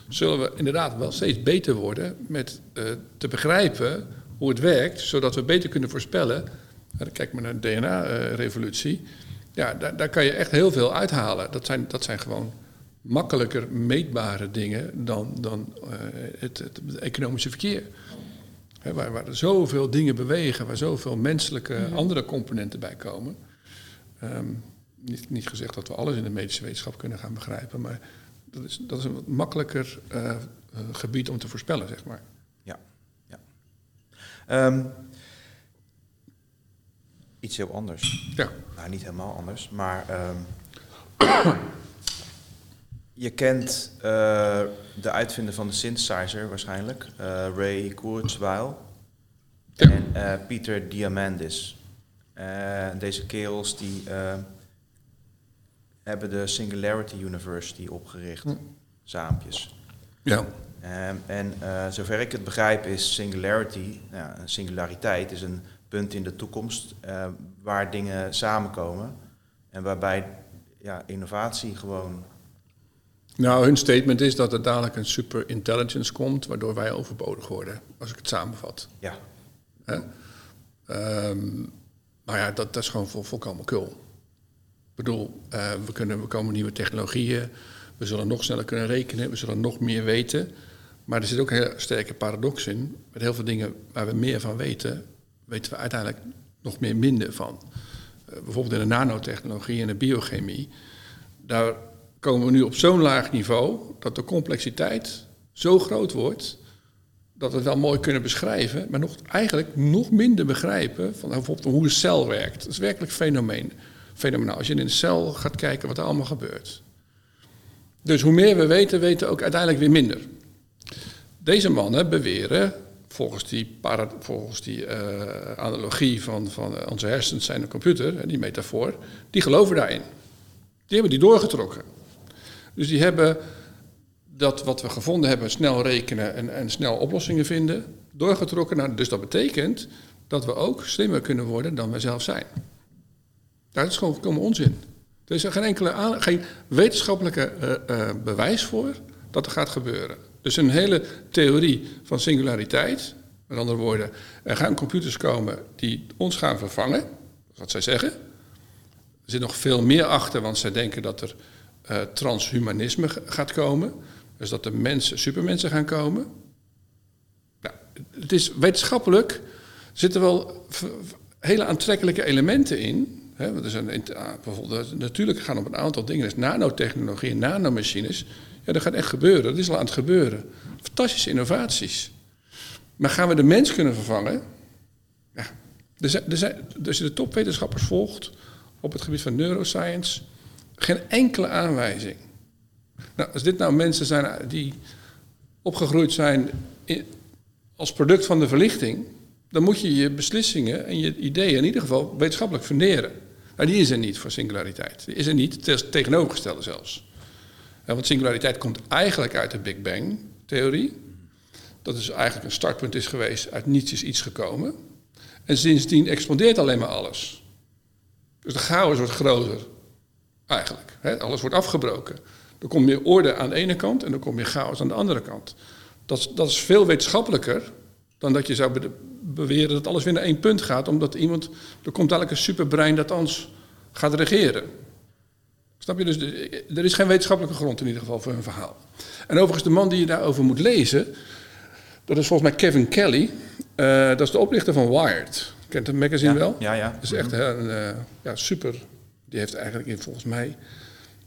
zullen we inderdaad wel steeds beter worden met eh, te begrijpen hoe het werkt, zodat we beter kunnen voorspellen. Eh, Kijk maar naar de DNA-revolutie. Ja, daar, daar kan je echt heel veel uithalen. Dat zijn, dat zijn gewoon makkelijker meetbare dingen dan, dan eh, het, het economische verkeer. Hè, waar, waar er zoveel dingen bewegen, waar zoveel menselijke andere componenten bij komen. Ehm, niet, niet gezegd dat we alles in de medische wetenschap kunnen gaan begrijpen, maar dat is, dat is een wat makkelijker eh, eh, gebied om te voorspellen, zeg maar. Ja. ja. Ehm, iets heel anders. Ja, Nou, niet helemaal anders, maar ehm, je kent eh, de uitvinder van de synthesizer waarschijnlijk, eh, Ray Kurzweil Ja. en eh, Peter Diamandis. Deze kerels die eh, hebben de Singularity University opgericht, Hm. saampjes. ja, Ehm, en zover ik het begrijp is singularity, nou singulariteit is een punt in de toekomst eh, waar dingen samenkomen en waarbij ja, innovatie gewoon. Nou, hun statement is dat er dadelijk een super intelligence komt, waardoor wij overbodig worden, als ik het samenvat. Ja, Hè? Ehm, maar ja, dat, dat is gewoon vol, volkomen kul. Ik bedoel, eh, we, kunnen, we komen nieuwe technologieën, we zullen nog sneller kunnen rekenen, we zullen nog meer weten. Maar er zit ook een heel sterke paradox in. Met heel veel dingen waar we meer van weten, weten we uiteindelijk nog meer minder van. Eh, bijvoorbeeld in de nanotechnologie en de biochemie. Daar komen we nu op zo'n laag niveau dat de complexiteit zo groot wordt dat we het wel mooi kunnen beschrijven, maar nog, eigenlijk nog minder begrijpen van bijvoorbeeld hoe een cel werkt. Dat is werkelijk fenomeen, fenomenaal. Als je in een cel gaat kijken wat er allemaal gebeurt. Dus hoe meer we weten, weten we ook uiteindelijk weer minder. Deze mannen beweren, volgens die, volgens die eh, analogie van, van eh, onze hersens zijn een computer, die metafoor, die geloven daarin. Die hebben die doorgetrokken. Dus die hebben dat wat we gevonden hebben, snel rekenen en, en snel oplossingen vinden, doorgetrokken. Dus dat betekent dat we ook slimmer kunnen worden dan wij zelf zijn. Daar is gewoon onzin. Er is er geen enkele geen wetenschappelijke eh, bewijs voor dat er gaat gebeuren. Dus een hele theorie van singulariteit, met andere woorden, er gaan computers komen die ons gaan vervangen, wat zij zeggen. Er zit nog veel meer achter, want zij denken dat er eh, transhumanisme gaat komen. Dus dat er mensen, supermensen gaan komen. Nou, het is wetenschappelijk zitten wel hele aantrekkelijke elementen in. Hè, want er ah, bijvoorbeeld, natuurlijk gaan op een aantal dingen, dus nanotechnologie nanomachines. Ja, dat gaat echt gebeuren. Dat is al aan het gebeuren. Fantastische innovaties. Maar gaan we de mens kunnen vervangen? Ja. Er zijn, zijn, als je de topwetenschappers volgt op het gebied van neuroscience, geen enkele aanwijzing. Nou, als dit nou mensen zijn die opgegroeid zijn als product van de verlichting, dan moet je je beslissingen en je ideeën in ieder geval wetenschappelijk funderen. Nou, die is er niet voor singulariteit. Die is er niet, tegenovergestelde zelfs. Want singulariteit komt eigenlijk uit de Big Bang-theorie. Dat is eigenlijk een startpunt is geweest, uit niets is iets gekomen. En sindsdien explodeert alleen maar alles. Dus de chaos wordt groter, eigenlijk. Alles wordt afgebroken. Er komt meer orde aan de ene kant en er komt meer chaos aan de andere kant. Dat, dat is veel wetenschappelijker dan dat je zou be- beweren dat alles weer naar één punt gaat, omdat iemand, er komt eigenlijk een superbrein dat ons gaat regeren. Snap je? Dus de- er is geen wetenschappelijke grond in ieder geval voor hun verhaal. En overigens, de man die je daarover moet lezen, dat is volgens mij Kevin Kelly. Eh, dat is de oprichter van Wired. Kent het magazine ja, wel? ja, ja. Dat is echt een eh, ja, super. Die heeft eigenlijk in, volgens mij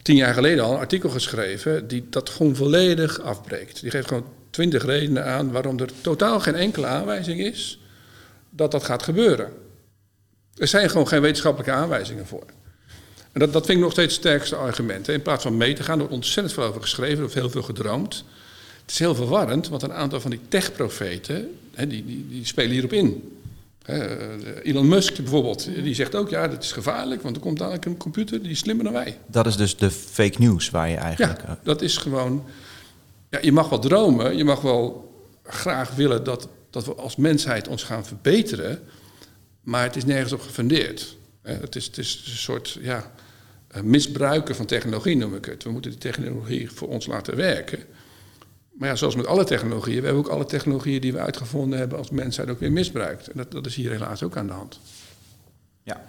tien jaar geleden al een artikel geschreven die dat gewoon volledig afbreekt. Die geeft gewoon twintig redenen aan waarom er totaal geen enkele aanwijzing is dat dat gaat gebeuren. Er zijn gewoon geen wetenschappelijke aanwijzingen voor. En dat, dat vind ik nog steeds het sterkste argument. In plaats van mee te gaan, er wordt ontzettend veel over geschreven, er wordt heel veel gedroomd. Het is heel verwarrend, want een aantal van die techprofeten, die, die, die spelen hierop in. Elon Musk bijvoorbeeld, die zegt ook, ja, dat is gevaarlijk, want er komt dadelijk een computer die is slimmer dan wij. Dat is dus de fake news waar je eigenlijk... Ja, dat is gewoon... Ja, je mag wel dromen, je mag wel graag willen dat, dat we als mensheid ons gaan verbeteren, maar het is nergens op gefundeerd. Het is, het is een soort ja, misbruiken van technologie, noem ik het. We moeten die technologie voor ons laten werken. Maar ja, zoals met alle technologieën, we hebben ook alle technologieën die we uitgevonden hebben als mensheid ook weer misbruikt. En dat, dat is hier helaas ook aan de hand. Ja,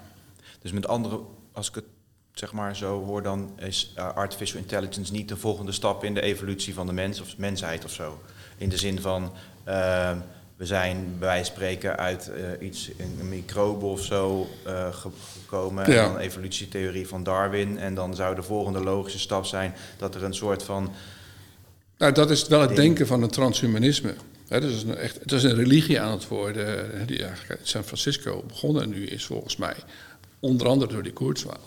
dus met andere, als ik het zeg maar zo hoor, dan is uh, artificial intelligence niet de volgende stap in de evolutie van de mens of mensheid of zo. In de zin van, uh, we zijn bij wijze van spreken uit uh, iets, een microbe of zo gekomen. Ja. En dan evolutietheorie van Darwin. En dan zou de volgende logische stap zijn dat er een soort van nou, dat is wel het denken van het transhumanisme. He, dus een echt, het is een religie aan het worden, die eigenlijk in San Francisco begonnen en nu is volgens mij, onder andere door die Kurzweil.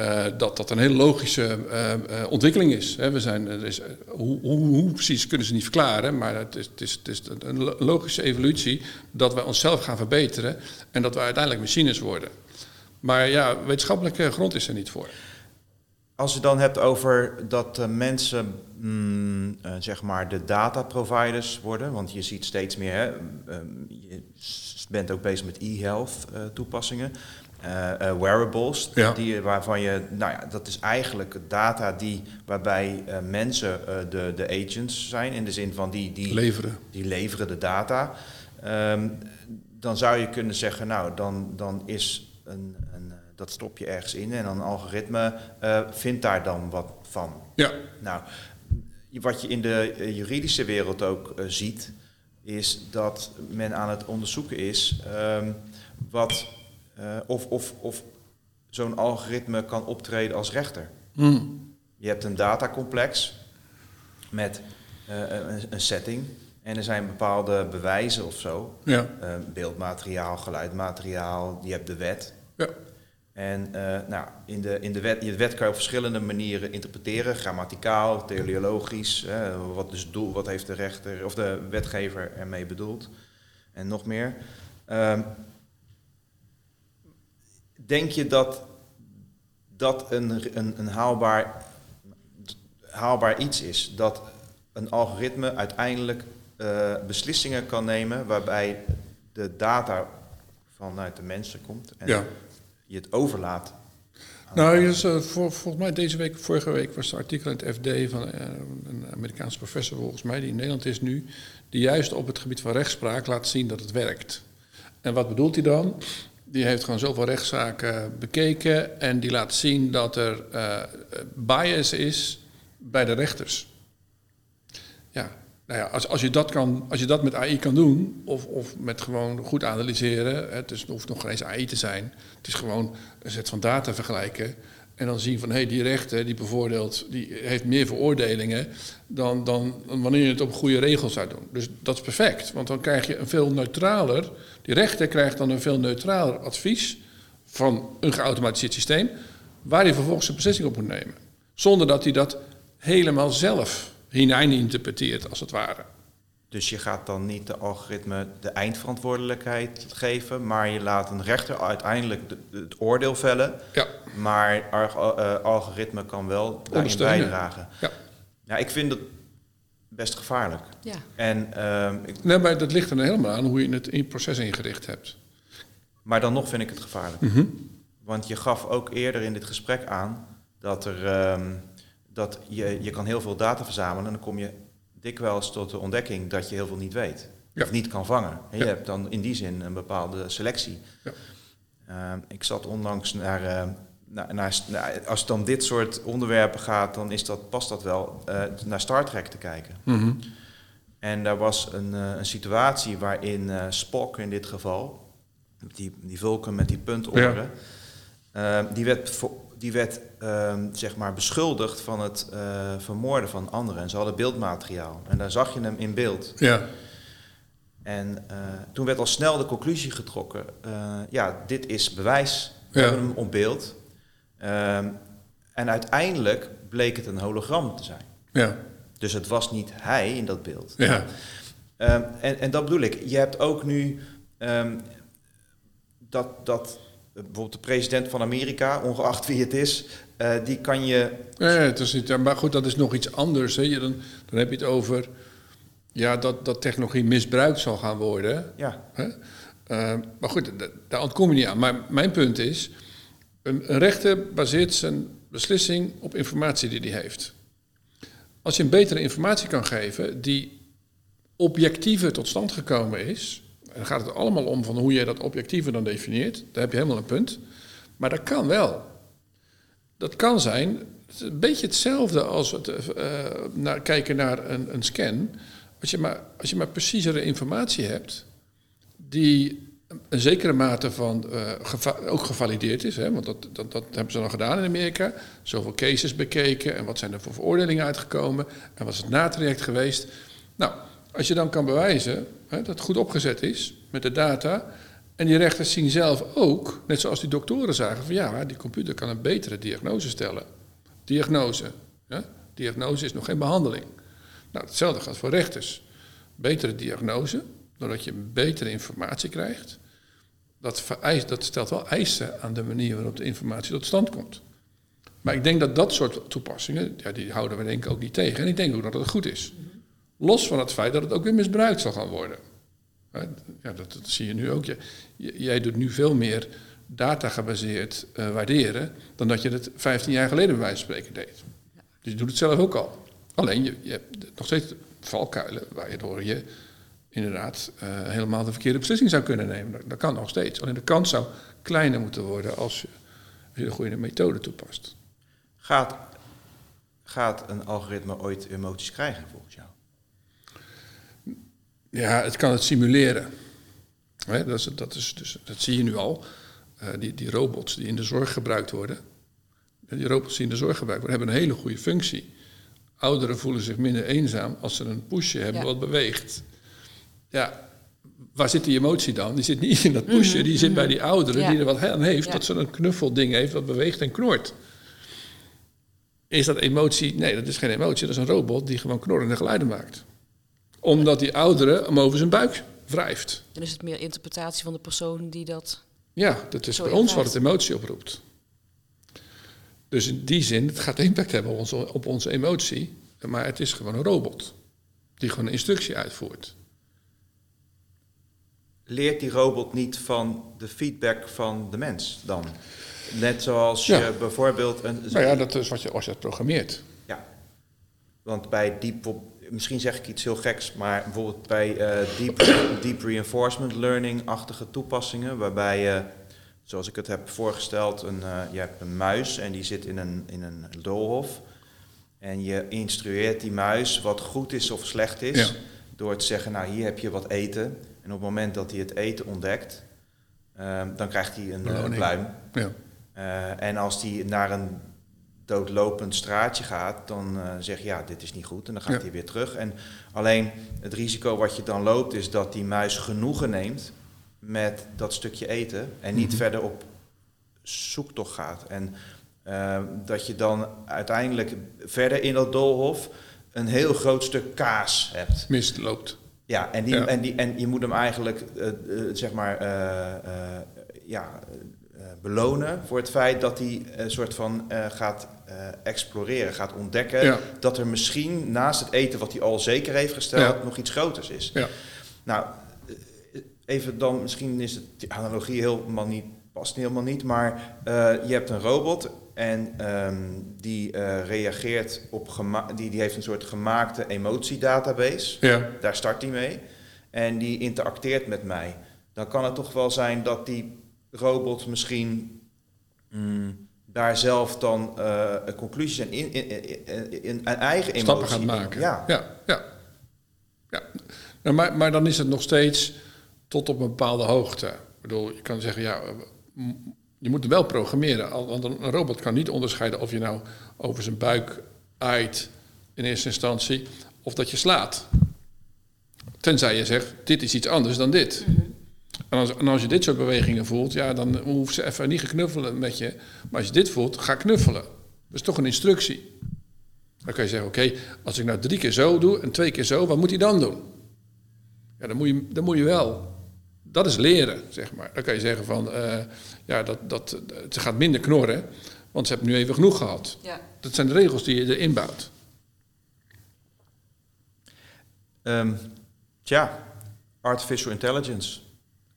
Uh, dat dat een hele logische uh, uh, ontwikkeling is. He, we zijn, er is hoe, hoe, hoe, precies kunnen ze niet verklaren, maar het is, het, is, het is een logische evolutie dat we onszelf gaan verbeteren en dat we uiteindelijk machines worden. Maar ja, wetenschappelijke grond is er niet voor. Als je dan hebt over dat mensen, mm, zeg maar, de data providers worden, want je ziet steeds meer, hè, je bent ook bezig met e-health uh, toepassingen, wearables, ja. die, waarvan je, nou ja, dat is eigenlijk data die, waarbij mensen de, de agents zijn, in de zin van die, die leveren, die leveren de data. Um, dan zou je kunnen zeggen, nou, dan, dan is een, een dat stop je ergens in en dan een algoritme vindt daar dan wat van. Ja. Nou, wat je in de juridische wereld ook ziet, is dat men aan het onderzoeken is um, wat, of, of, of zo'n algoritme kan optreden als rechter. Mm. Je hebt een datacomplex met een, een setting en er zijn bepaalde bewijzen of zo. Ja. beeldmateriaal, geluidmateriaal, je hebt de wet. Ja. En uh, nou, in, de, in de, wet, de wet kan je op verschillende manieren interpreteren, grammaticaal, teleologisch, uh, wat, dus doel, wat heeft de rechter of de wetgever ermee bedoeld en nog meer. Uh, denk je dat dat een, een, een haalbaar, haalbaar iets is? Dat een algoritme uiteindelijk uh, beslissingen kan nemen waarbij de data vanuit de mensen komt en ja je het overlaat. Nou, dus, uh, voor, volgens mij deze week, vorige week was er een artikel in het FD van uh, een Amerikaanse professor volgens mij, die in Nederland is nu, die juist op het gebied van rechtspraak laat zien dat het werkt. En wat bedoelt hij dan? Die heeft gewoon zoveel rechtszaken bekeken en die laat zien dat er uh, bias is bij de rechters. Ja, nou ja, als, als, je dat kan, als je dat met AI kan doen, of, of met gewoon goed analyseren, het, is, het hoeft nog geen eens AI te zijn, het is gewoon een set van data vergelijken en dan zien van hé, hey, die rechter die bevoordeelt, die heeft meer veroordelingen dan, dan wanneer je het op goede regels zou doen. Dus dat is perfect, want dan krijg je een veel neutraler, die rechter krijgt dan een veel neutraler advies van een geautomatiseerd systeem, waar hij vervolgens een beslissing op moet nemen. Zonder dat hij dat helemaal zelf hinein interpreteert, als het ware. Dus je gaat dan niet de algoritme de eindverantwoordelijkheid geven, maar je laat een rechter uiteindelijk de, het oordeel vellen. Ja. Maar uh, algoritme kan wel daarin bijdragen. Ja. ja, ik vind het best gevaarlijk. Ja. En, uh, ik... nee, maar dat ligt er helemaal aan hoe je het in het proces ingericht hebt. Maar dan nog vind ik het gevaarlijk. Mm -hmm. Want je gaf ook eerder in dit gesprek aan dat er... Uh, dat je, je kan heel veel data verzamelen en dan kom je dikwijls tot de ontdekking dat je heel veel niet weet. Ja. Of niet kan vangen. Je Ja. hebt dan in die zin een bepaalde selectie. Ja. Uh, ik zat onlangs naar, uh, naar, naar, naar, als het dan dit soort onderwerpen gaat, dan is dat, past dat wel, uh, naar Star Trek te kijken. Mm -hmm. En daar was een, een situatie waarin Spock in dit geval, die, die vulken met die puntoren, die werd, die werd ehm, zeg maar beschuldigd van het eh, vermoorden van anderen. En ze hadden beeldmateriaal. En daar zag je hem in beeld. Ja, En eh, toen werd al snel de conclusie getrokken. eh, ja, dit is bewijs. We Ja. hebben hem op beeld. Ehm, en uiteindelijk bleek het een hologram te zijn. ja, Dus het was niet hij in dat beeld. ja. Ehm, en, en dat bedoel ik. Je hebt ook nu dat, dat bijvoorbeeld de president van Amerika, ongeacht wie het is, eh, die kan je. Ja, het is niet, maar goed, dat is nog iets anders. Hè. Je, dan, dan heb je het over ja, dat, dat technologie misbruikt zal gaan worden. Ja, Hè? Eh, maar goed, da- daar ontkom je niet aan. Maar mijn punt is, een, een rechter baseert zijn beslissing op informatie die hij heeft. Als je een betere informatie kan geven die objectiever tot stand gekomen is, en dan gaat het allemaal om van hoe jij dat objectiever dan definieert, daar heb je helemaal een punt. Maar dat kan wel. Dat kan zijn, het een beetje hetzelfde als het eh, naar, kijken naar een, een scan. Als je, maar, als je maar preciezere informatie hebt, die een zekere mate van eh, ook gevalideerd is, hè, want dat, dat, dat hebben ze dan gedaan in Amerika. Zoveel cases bekeken en wat zijn er voor veroordelingen uitgekomen en wat is het natraject geweest. Nou, als je dan kan bewijzen hè, dat goed opgezet is met de data. En die rechters zien zelf ook, net zoals die doktoren zagen, van ja, die computer kan een betere diagnose stellen. Diagnose. Ja? Diagnose is nog geen behandeling. Nou, hetzelfde geldt voor rechters. Betere diagnose, doordat je betere informatie krijgt. Dat, vereist, dat stelt wel eisen aan de manier waarop de informatie tot stand komt. Maar ik denk dat dat soort toepassingen, ja, die houden we denk ik ook niet tegen. En ik denk ook dat het goed is. Los van het feit dat het ook weer misbruikt zal gaan worden. Ja, dat, zie je nu ook. Jij doet nu veel meer data gebaseerd eh, waarderen dan dat je het 15 jaar geleden bij wijze van spreken deed. Dus je doet het zelf ook al. Alleen je, je hebt nog steeds valkuilen waardoor je inderdaad eh, helemaal de verkeerde beslissing zou kunnen nemen. Dat, kan nog steeds. Alleen de kans zou kleiner moeten worden als je, als de goede methode toepast. gaat, gaat een algoritme ooit emoties krijgen volgens jou? Ja, het kan het simuleren. Hè, dat, is, dat, is, dus, dat zie je nu al. Eh, die, die robots die in de zorg gebruikt worden. Die robots die in de zorg gebruikt worden, hebben een hele goede functie. Ouderen voelen zich minder eenzaam als ze een poesje hebben Ja. wat beweegt. Ja, waar zit die emotie dan? Die zit niet in dat poesje, die zit bij die ouderen Ja. die er wat aan heeft. Ja. Dat ze een knuffelding heeft wat beweegt en knort. Is dat emotie? Nee, dat is geen emotie. Dat is een robot die gewoon knorrende geluiden maakt. Omdat die oudere hem over zijn buik wrijft. Dan is het meer interpretatie van de persoon die dat... Ja, dat is bij ons wat het emotie oproept. Dus in die zin, het gaat impact hebben op onze, op onze emotie. Maar het is gewoon een robot. Die gewoon een instructie uitvoert. Leert die robot niet van de feedback van de mens dan? Net zoals je bijvoorbeeld een. Nou ja, dat is wat je, als je het programmeert. Ja. Want bij deep, misschien zeg ik iets heel geks, maar bijvoorbeeld bij eh, deep, deep reinforcement learning-achtige toepassingen, waarbij je, zoals ik het heb voorgesteld, een, eh, je hebt een muis en die zit in een, in een doolhof. En je instrueert die muis wat goed is of slecht is, Ja. door te zeggen, nou hier heb je wat eten. En op het moment dat hij het eten ontdekt, eh, dan krijgt hij een, eh, Beloning. pluim. Ja. Eh, en als die naar een doodlopend straatje gaat, dan eh zeg je ja, dit is niet goed. En dan gaat Ja. hij weer terug. En alleen het risico wat je dan loopt, is dat die muis genoegen neemt met dat stukje eten. En niet Mhm. verder op zoektocht gaat. En eh, dat je dan uiteindelijk verder in dat doolhof een heel groot stuk kaas hebt. Mist loopt. Ja, en, die, Ja. En, die, en je moet hem eigenlijk, eh, zeg maar, ja, belonen voor het feit dat hij een soort van eh, gaat eh, exploreren, gaat ontdekken Ja. dat er misschien naast het eten wat hij al zeker heeft gesteld, Ja. nog iets groters is. Ja. Nou, eh, even dan, misschien is het, die analogie helemaal niet, past helemaal niet, maar eh, je hebt een robot en ehm, die eh, reageert op, die, die heeft een soort gemaakte emotiedatabase. Ja. Daar start hij mee. En die interacteert met mij. Dan kan het toch wel zijn dat die robot misschien mm, daar zelf dan eh, conclusies en in, in, in, in, eigen emotie... Stappen gaat maken. Ja. ja. ja. ja. Nou, maar, maar dan is het nog steeds tot op een bepaalde hoogte. Ik bedoel, je kan zeggen, ja, Je moet wel programmeren. Want een robot kan niet onderscheiden of je nou over zijn buik aait in eerste instantie of dat je slaat. Tenzij je zegt, dit is iets anders dan dit. En, als, en, als, je dit soort bewegingen voelt, ja, dan hoeft ze even niet geknuffelen met je. Maar als je dit voelt, ga knuffelen. Dat is toch een instructie. Dan kan je zeggen, oké, als ik nou drie keer zo doe en twee keer zo, wat moet hij dan doen? Ja, dan moet je, dan moet je wel. Dat is leren, zeg maar. Dan kan je zeggen van, uh, ja, dat, dat, ze gaat minder knorren, want ze hebben nu even genoeg gehad. Ja. Dat zijn de regels die je erin bouwt. Um, tja, artificial intelligence.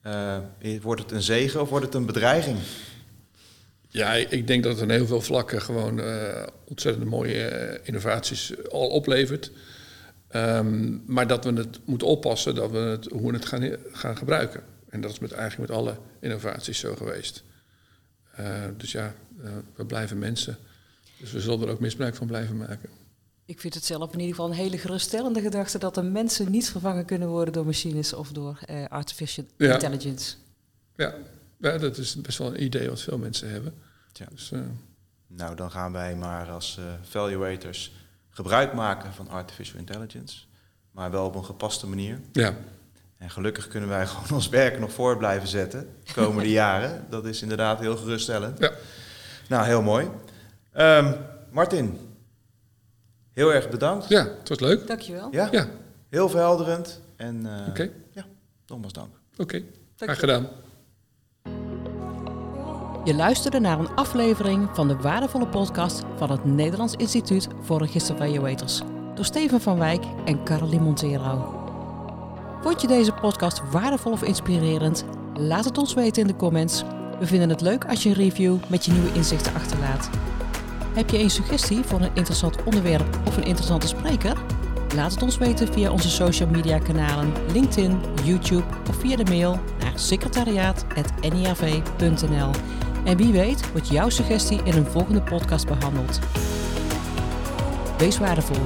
Uh, wordt het een zegen of wordt het een bedreiging? Ja, ik denk dat het in heel veel vlakken gewoon uh, ontzettend mooie uh, innovaties al oplevert. Um, maar dat we het moeten oppassen dat we het, hoe we het gaan, gaan gebruiken. En dat is met, eigenlijk met alle innovaties zo geweest. Dus ja, we blijven mensen. Dus we zullen er ook misbruik van blijven maken. Ik vind het zelf in ieder geval een hele geruststellende gedachte dat de mensen niet vervangen kunnen worden door machines of door uh, artificial ja. intelligence. Ja. ja, dat is best wel een idee wat veel mensen hebben. Ja. Dus, uh, nou, dan gaan wij maar als uh, valuators gebruik maken van artificial intelligence, maar wel op een gepaste manier. Ja. En gelukkig kunnen wij gewoon ons werk nog voor blijven zetten de komende jaren. Dat is inderdaad heel geruststellend. Ja. Nou, heel mooi. Um, Martin, Heel erg bedankt. Ja, het was leuk. Dankjewel. Ja, ja. heel verhelderend. En uh. Okay. ja, nogmaals dank. Oké, okay. graag gedaan. Je luisterde naar een aflevering van de waardevolle podcast van het Nederlands Instituut voor Registervaluators door Steven van Wijk en Caroline Montero. Vond je deze podcast waardevol of inspirerend? Laat het ons weten in de comments. We vinden het leuk als je een review met je nieuwe inzichten achterlaat. Heb je een suggestie voor een interessant onderwerp of een interessante spreker? Laat het ons weten via onze social media kanalen LinkedIn, YouTube of via de mail naar secretariaat.nirv.nl. En wie weet wordt jouw suggestie in een volgende podcast behandeld. Wees waardevol.